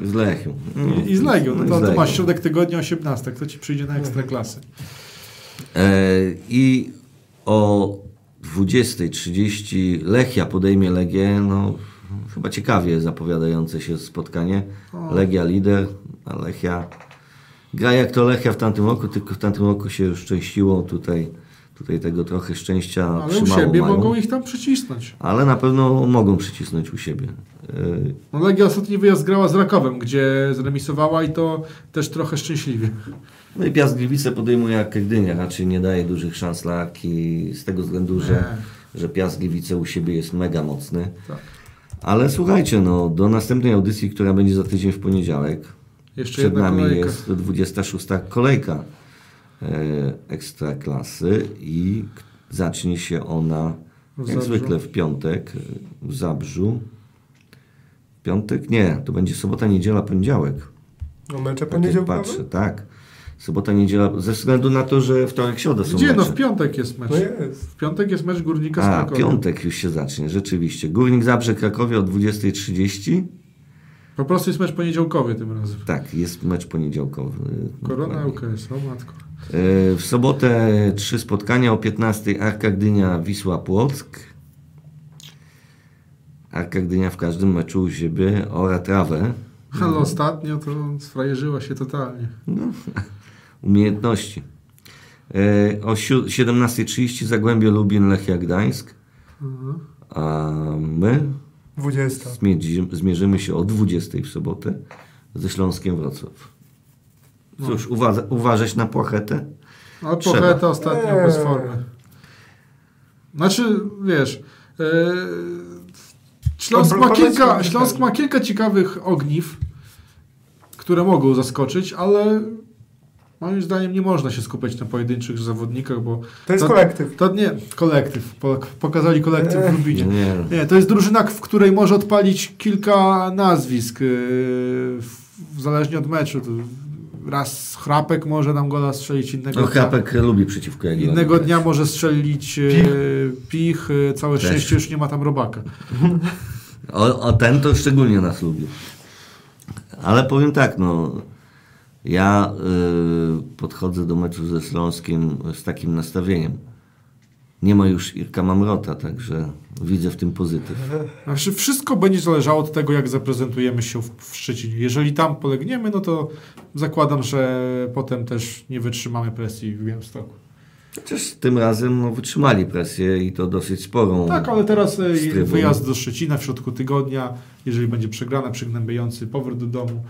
No. Z Lechią. No. I, I z Legią. No to, z to masz środek tygodnia 18. Kto ci przyjdzie na ekstraklasy? E, I o 20.30 Lechia podejmie Legię. No, chyba ciekawie zapowiadające się spotkanie. O. Legia lider, a Lechia gra jak to Lechia w tamtym roku, tylko w tamtym roku się szczęściło. Tutaj, tutaj tego trochę szczęścia Ale u siebie mają. mogą ich tam przycisnąć. Ale na pewno mogą przycisnąć u siebie. E, No Legia ostatni wyjazd grała z Rakowem, gdzie zremisowała i to też trochę szczęśliwie. No i Piast Gliwice podejmuje jak Gdynia, raczej nie daje dużych szans dla Arki z tego względu, że, że Piast Gliwice u siebie jest mega mocny. Tak. Ale słuchajcie, no, do następnej audycji, która będzie za tydzień w poniedziałek, Jeszcze przed jedna nami kolejka. jest 26. kolejka e, Ekstraklasy i zacznie się ona W jak zwykle w piątek e, w Zabrzu. W piątek? Nie, to będzie sobota, niedziela, poniedziałek. No mecze Tak poniedziałkowe? patrzę, tak. Sobota, niedziela, ze względu na to, że wtorek, środa są Gdzie? No mecze. w piątek jest mecz. No jest. W piątek jest mecz Górnika z A, Krakowem. piątek już się zacznie, rzeczywiście. Górnik Zabrze Krakowie o 20.30. Po prostu jest mecz poniedziałkowy tym razem. Tak, jest mecz poniedziałkowy. Korona. UKS, o matko. E, W sobotę trzy spotkania o 15.00 Arka Gdynia, Wisła Płock. Arka Gdynia w każdym meczu u siebie ora trawę. Ale ostatnio to sfrajerzyła się totalnie. No, umiejętności. E, O siu- 17.30 Zagłębie Lubin, Lechia Gdańsk. Mhm. A my 20. zmierzy, zmierzymy się o 20.00 w sobotę ze Śląskiem Wrocław. Cóż, uważa, uważać na płachetę? A Trzeba. Pocheta ostatnio Eee. bez formy. Znaczy, wiesz, e, Śląsk, ma kilka, Śląsk ma kilka ciekawych ogniw, które mogą zaskoczyć, ale moim zdaniem nie można się skupiać na pojedynczych zawodnikach, bo To jest To- kolektyw. to nie, kolektyw, po, pokazali kolektyw w Lubinie. Nie. Nie, to jest drużyna, w której może odpalić kilka nazwisk, yy, w- zależnie od meczu. To raz Chrapek może nam gola strzelić, innego, No, dnia, Chrapek lubi przeciwko Jagiellonii innego dnia może strzelić yy, Pich. Pich, yy, całe Też. szczęście już nie ma tam robaka. O, o ten to szczególnie nas lubi. Ale powiem tak, no. Ja y, podchodzę do meczu ze Śląskiem z takim nastawieniem. Nie ma już Irka Mamrota, także widzę w tym pozytyw. Znaczy, wszystko będzie zależało od tego, jak zaprezentujemy się w, w Szczecinie. Jeżeli tam polegniemy, no to zakładam, że potem też nie wytrzymamy presji w Białymstoku. Chociaż tym razem no, wytrzymali presję i to dosyć sporą. Tak, ale teraz trybun. wyjazd do Szczecina w środku tygodnia, jeżeli będzie przegrana, przygnębiający powrót do domu.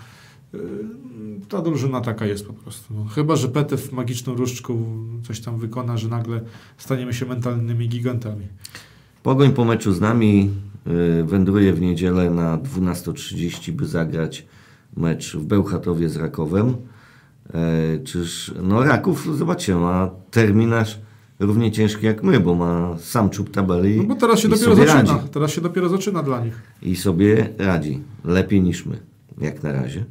E, Ta drużyna taka jest po prostu. No, chyba, że Petew magiczną różdżką coś tam wykona, że nagle staniemy się mentalnymi gigantami. Pogoń po meczu z nami y, wędruje w niedzielę na 12.30, by zagrać mecz w Bełchatowie z Rakowem. E, czyż, no Raków, zobaczcie, ma terminarz równie ciężki jak my, bo ma sam czub tabeli No bo teraz się i dopiero zaczyna. radzi. Teraz się dopiero zaczyna dla nich. I sobie radzi. Lepiej niż my, jak na razie.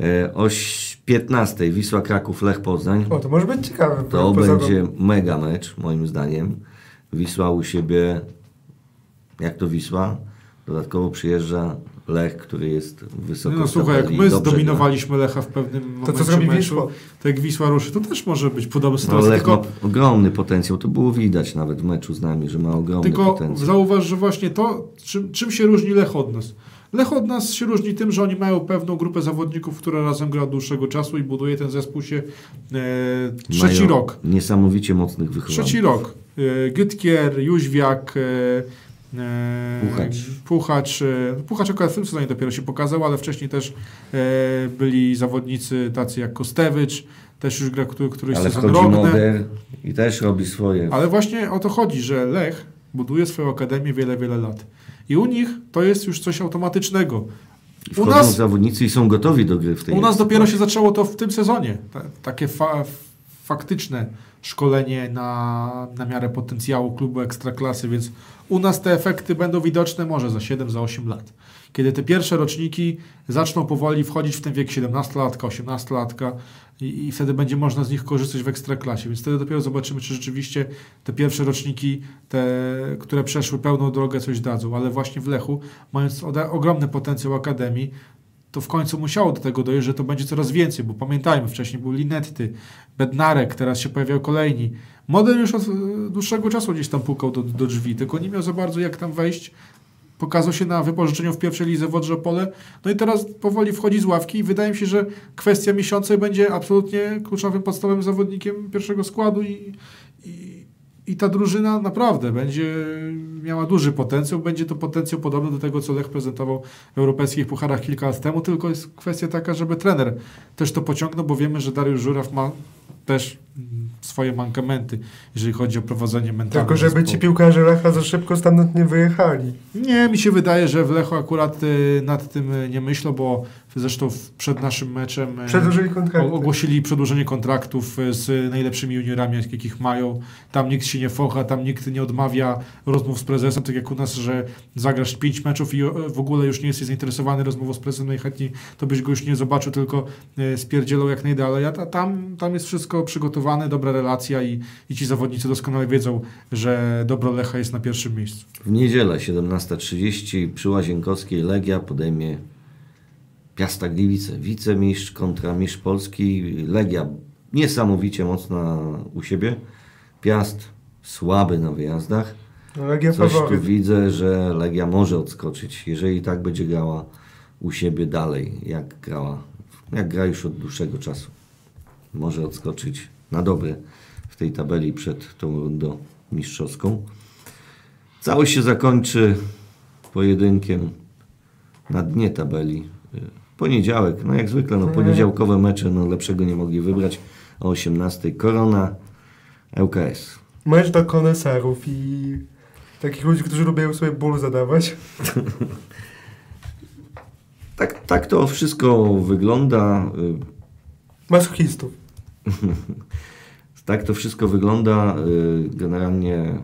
E, o 15.00 Wisła Kraków, Lech Poznań. O, to może być ciekawe. To poza- będzie mega mecz, moim zdaniem. Wisła u siebie, jak to Wisła, dodatkowo przyjeżdża Lech, który jest wysoko No w słuchaj, jak my zdominowaliśmy Lecha w pewnym To momencie co zrobi meczu, Wisła? to jak Wisła ruszy, to też może być podobna. No, sytuacja. Lech ma tylko ogromny potencjał, to było widać nawet w meczu z nami, że ma ogromny tylko potencjał. zauważ, że właśnie to, czym, czym się różni Lech od nas. Lech od nas się różni tym, że oni mają pewną grupę zawodników, która razem gra od dłuższego czasu i buduje ten zespół się e, trzeci Mają rok. Niesamowicie mocnych wychowanych. Trzeci rok. E, Gytkier, Jóźwiak, e, e, Puchacz. Puchacz, e, Puchacz akurat w tym sezonie dopiero się pokazał, ale wcześniej też e, byli zawodnicy tacy jak Kostewicz, też już gra który, któryś Ale sezon. Moder i też robi swoje. Ale właśnie o to chodzi, że Lech buduje swoją akademię wiele, wiele lat. I u nich to jest już coś automatycznego. I U wchodzą nas, zawodnicy i są gotowi do gry w tej u nas dopiero się zaczęło to w tym sezonie. Ta, takie fa faktyczne szkolenie na, na miarę potencjału klubu ekstraklasy, więc u nas te efekty będą widoczne może za 7, za 8 lat. Kiedy te pierwsze roczniki zaczną powoli wchodzić w ten wiek 17-latka, 18-latka i, i wtedy będzie można z nich korzystać w ekstraklasie. Więc wtedy dopiero zobaczymy, czy rzeczywiście te pierwsze roczniki, te, które przeszły pełną drogę, coś dadzą. Ale właśnie w Lechu, mając ogromny potencjał akademii, to w końcu musiało do tego dojść, że to będzie coraz więcej, bo pamiętajmy, wcześniej był Linetty, Bednarek, teraz się pojawiają kolejni. Model już od e, dłuższego czasu gdzieś tam pukał do, do drzwi, tylko nie miał za bardzo jak tam wejść. Pokazał się na wypożyczeniu w pierwszej lidze w Odrzopole. No i teraz powoli wchodzi z ławki i wydaje mi się, że kwestia miesiąca będzie absolutnie kluczowym, podstawowym zawodnikiem pierwszego składu i, i, i ta drużyna naprawdę będzie miała duży potencjał. Będzie to potencjał podobny do tego, co Lech prezentował w europejskich pucharach kilka lat temu, tylko jest kwestia taka, żeby trener też to pociągnął, bo wiemy, że Dariusz Żuraw ma też swoje mankamenty, jeżeli chodzi o prowadzenie mentalne. Tylko żeby ci piłkarze Lecha za szybko stamtąd nie wyjechali. Nie, mi się wydaje, że w Lechu akurat y, nad tym y, nie myślą, bo zresztą przed naszym meczem y, ogłosili przedłużenie kontraktów y, z najlepszymi juniorami, jakich mają. Tam nikt się nie focha, tam nikt nie odmawia rozmów z prezesem, tak jak u nas, że zagrasz pięć meczów i w ogóle już nie jesteś zainteresowany rozmową z prezesem, najchętniej to byś go już nie zobaczył, tylko y, spierdzielał jak najdalej. A ta- tam, tam jest wszystko przygotowane, dobra relacja i, i ci zawodnicy doskonale wiedzą, że dobro Lecha jest na pierwszym miejscu. W niedzielę 17.30 przy Łazienkowskiej Legia podejmie Piasta Gliwice. Wicemistrz kontra mistrz Polski. Legia niesamowicie mocna u siebie. Piast słaby na wyjazdach. No, Legia Coś tu widzę, że Legia może odskoczyć, jeżeli tak będzie grała u siebie dalej, jak grała, jak gra już od dłuższego czasu. Może odskoczyć na dobre w tej tabeli przed tą rundą mistrzowską. Całość się zakończy pojedynkiem na dnie tabeli. Poniedziałek, no jak zwykle, no poniedziałkowe mecze, no lepszego nie mogli wybrać. O 18 Korona, ŁKS. Mecz do koneserów i takich ludzi, którzy lubią sobie ból zadawać. Tak, tak to wszystko wygląda. y, Masochistów. Tak to wszystko wygląda. y, Generalnie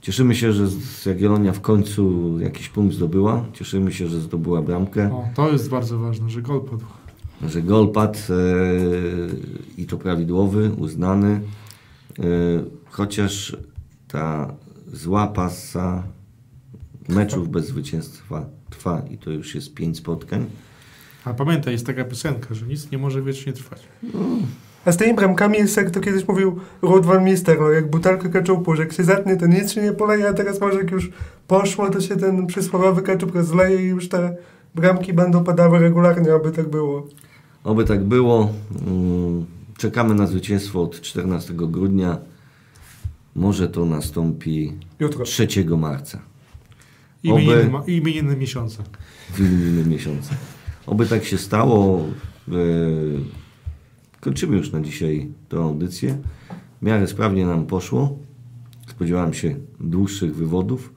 cieszymy się, że z Jagiellonia w końcu jakiś punkt zdobyła. Cieszymy się, że zdobyła bramkę, O, to jest bardzo ważne, że gol padł. że gol padł y, i to prawidłowy, uznany. Y, Chociaż ta zła pasa meczów bez zwycięstwa trwa i to już jest pięć spotkań. A pamiętaj, jest taka piosenka, że nic nie może wiecznie trwać. A z tymi bramkami jest jak to kiedyś mówił Ruud van Nistelrooy, jak butelka keczupu, że jak się zatnie, to nic się nie poleje, a teraz może jak już poszło, to się ten przysłowiowy keczup rozleje i już te bramki będą padały regularnie, aby tak było. Oby tak było. Mm, Czekamy na zwycięstwo od 14 grudnia. Może to nastąpi Jutro. 3 marca Imieniny, Oby- imieniny miesiąca. w innym miesiącu. Oby tak się stało. E, Kończymy już na dzisiaj tę audycję. W miarę sprawnie nam poszło. Spodziewałem się dłuższych wywodów,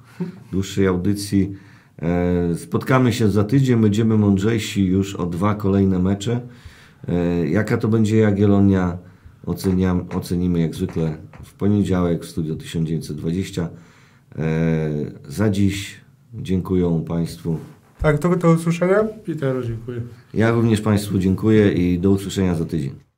dłuższej audycji. E, Spotkamy się za tydzień, będziemy mądrzejsi już o dwa kolejne mecze. E, Jaka to będzie Jagiellonia, oceniam, ocenimy jak zwykle w poniedziałek w Studio 1920. E, Za dziś dziękuję Państwu. Artur, do usłyszenia. Pitero, dziękuję. Ja również Państwu dziękuję i do usłyszenia za tydzień.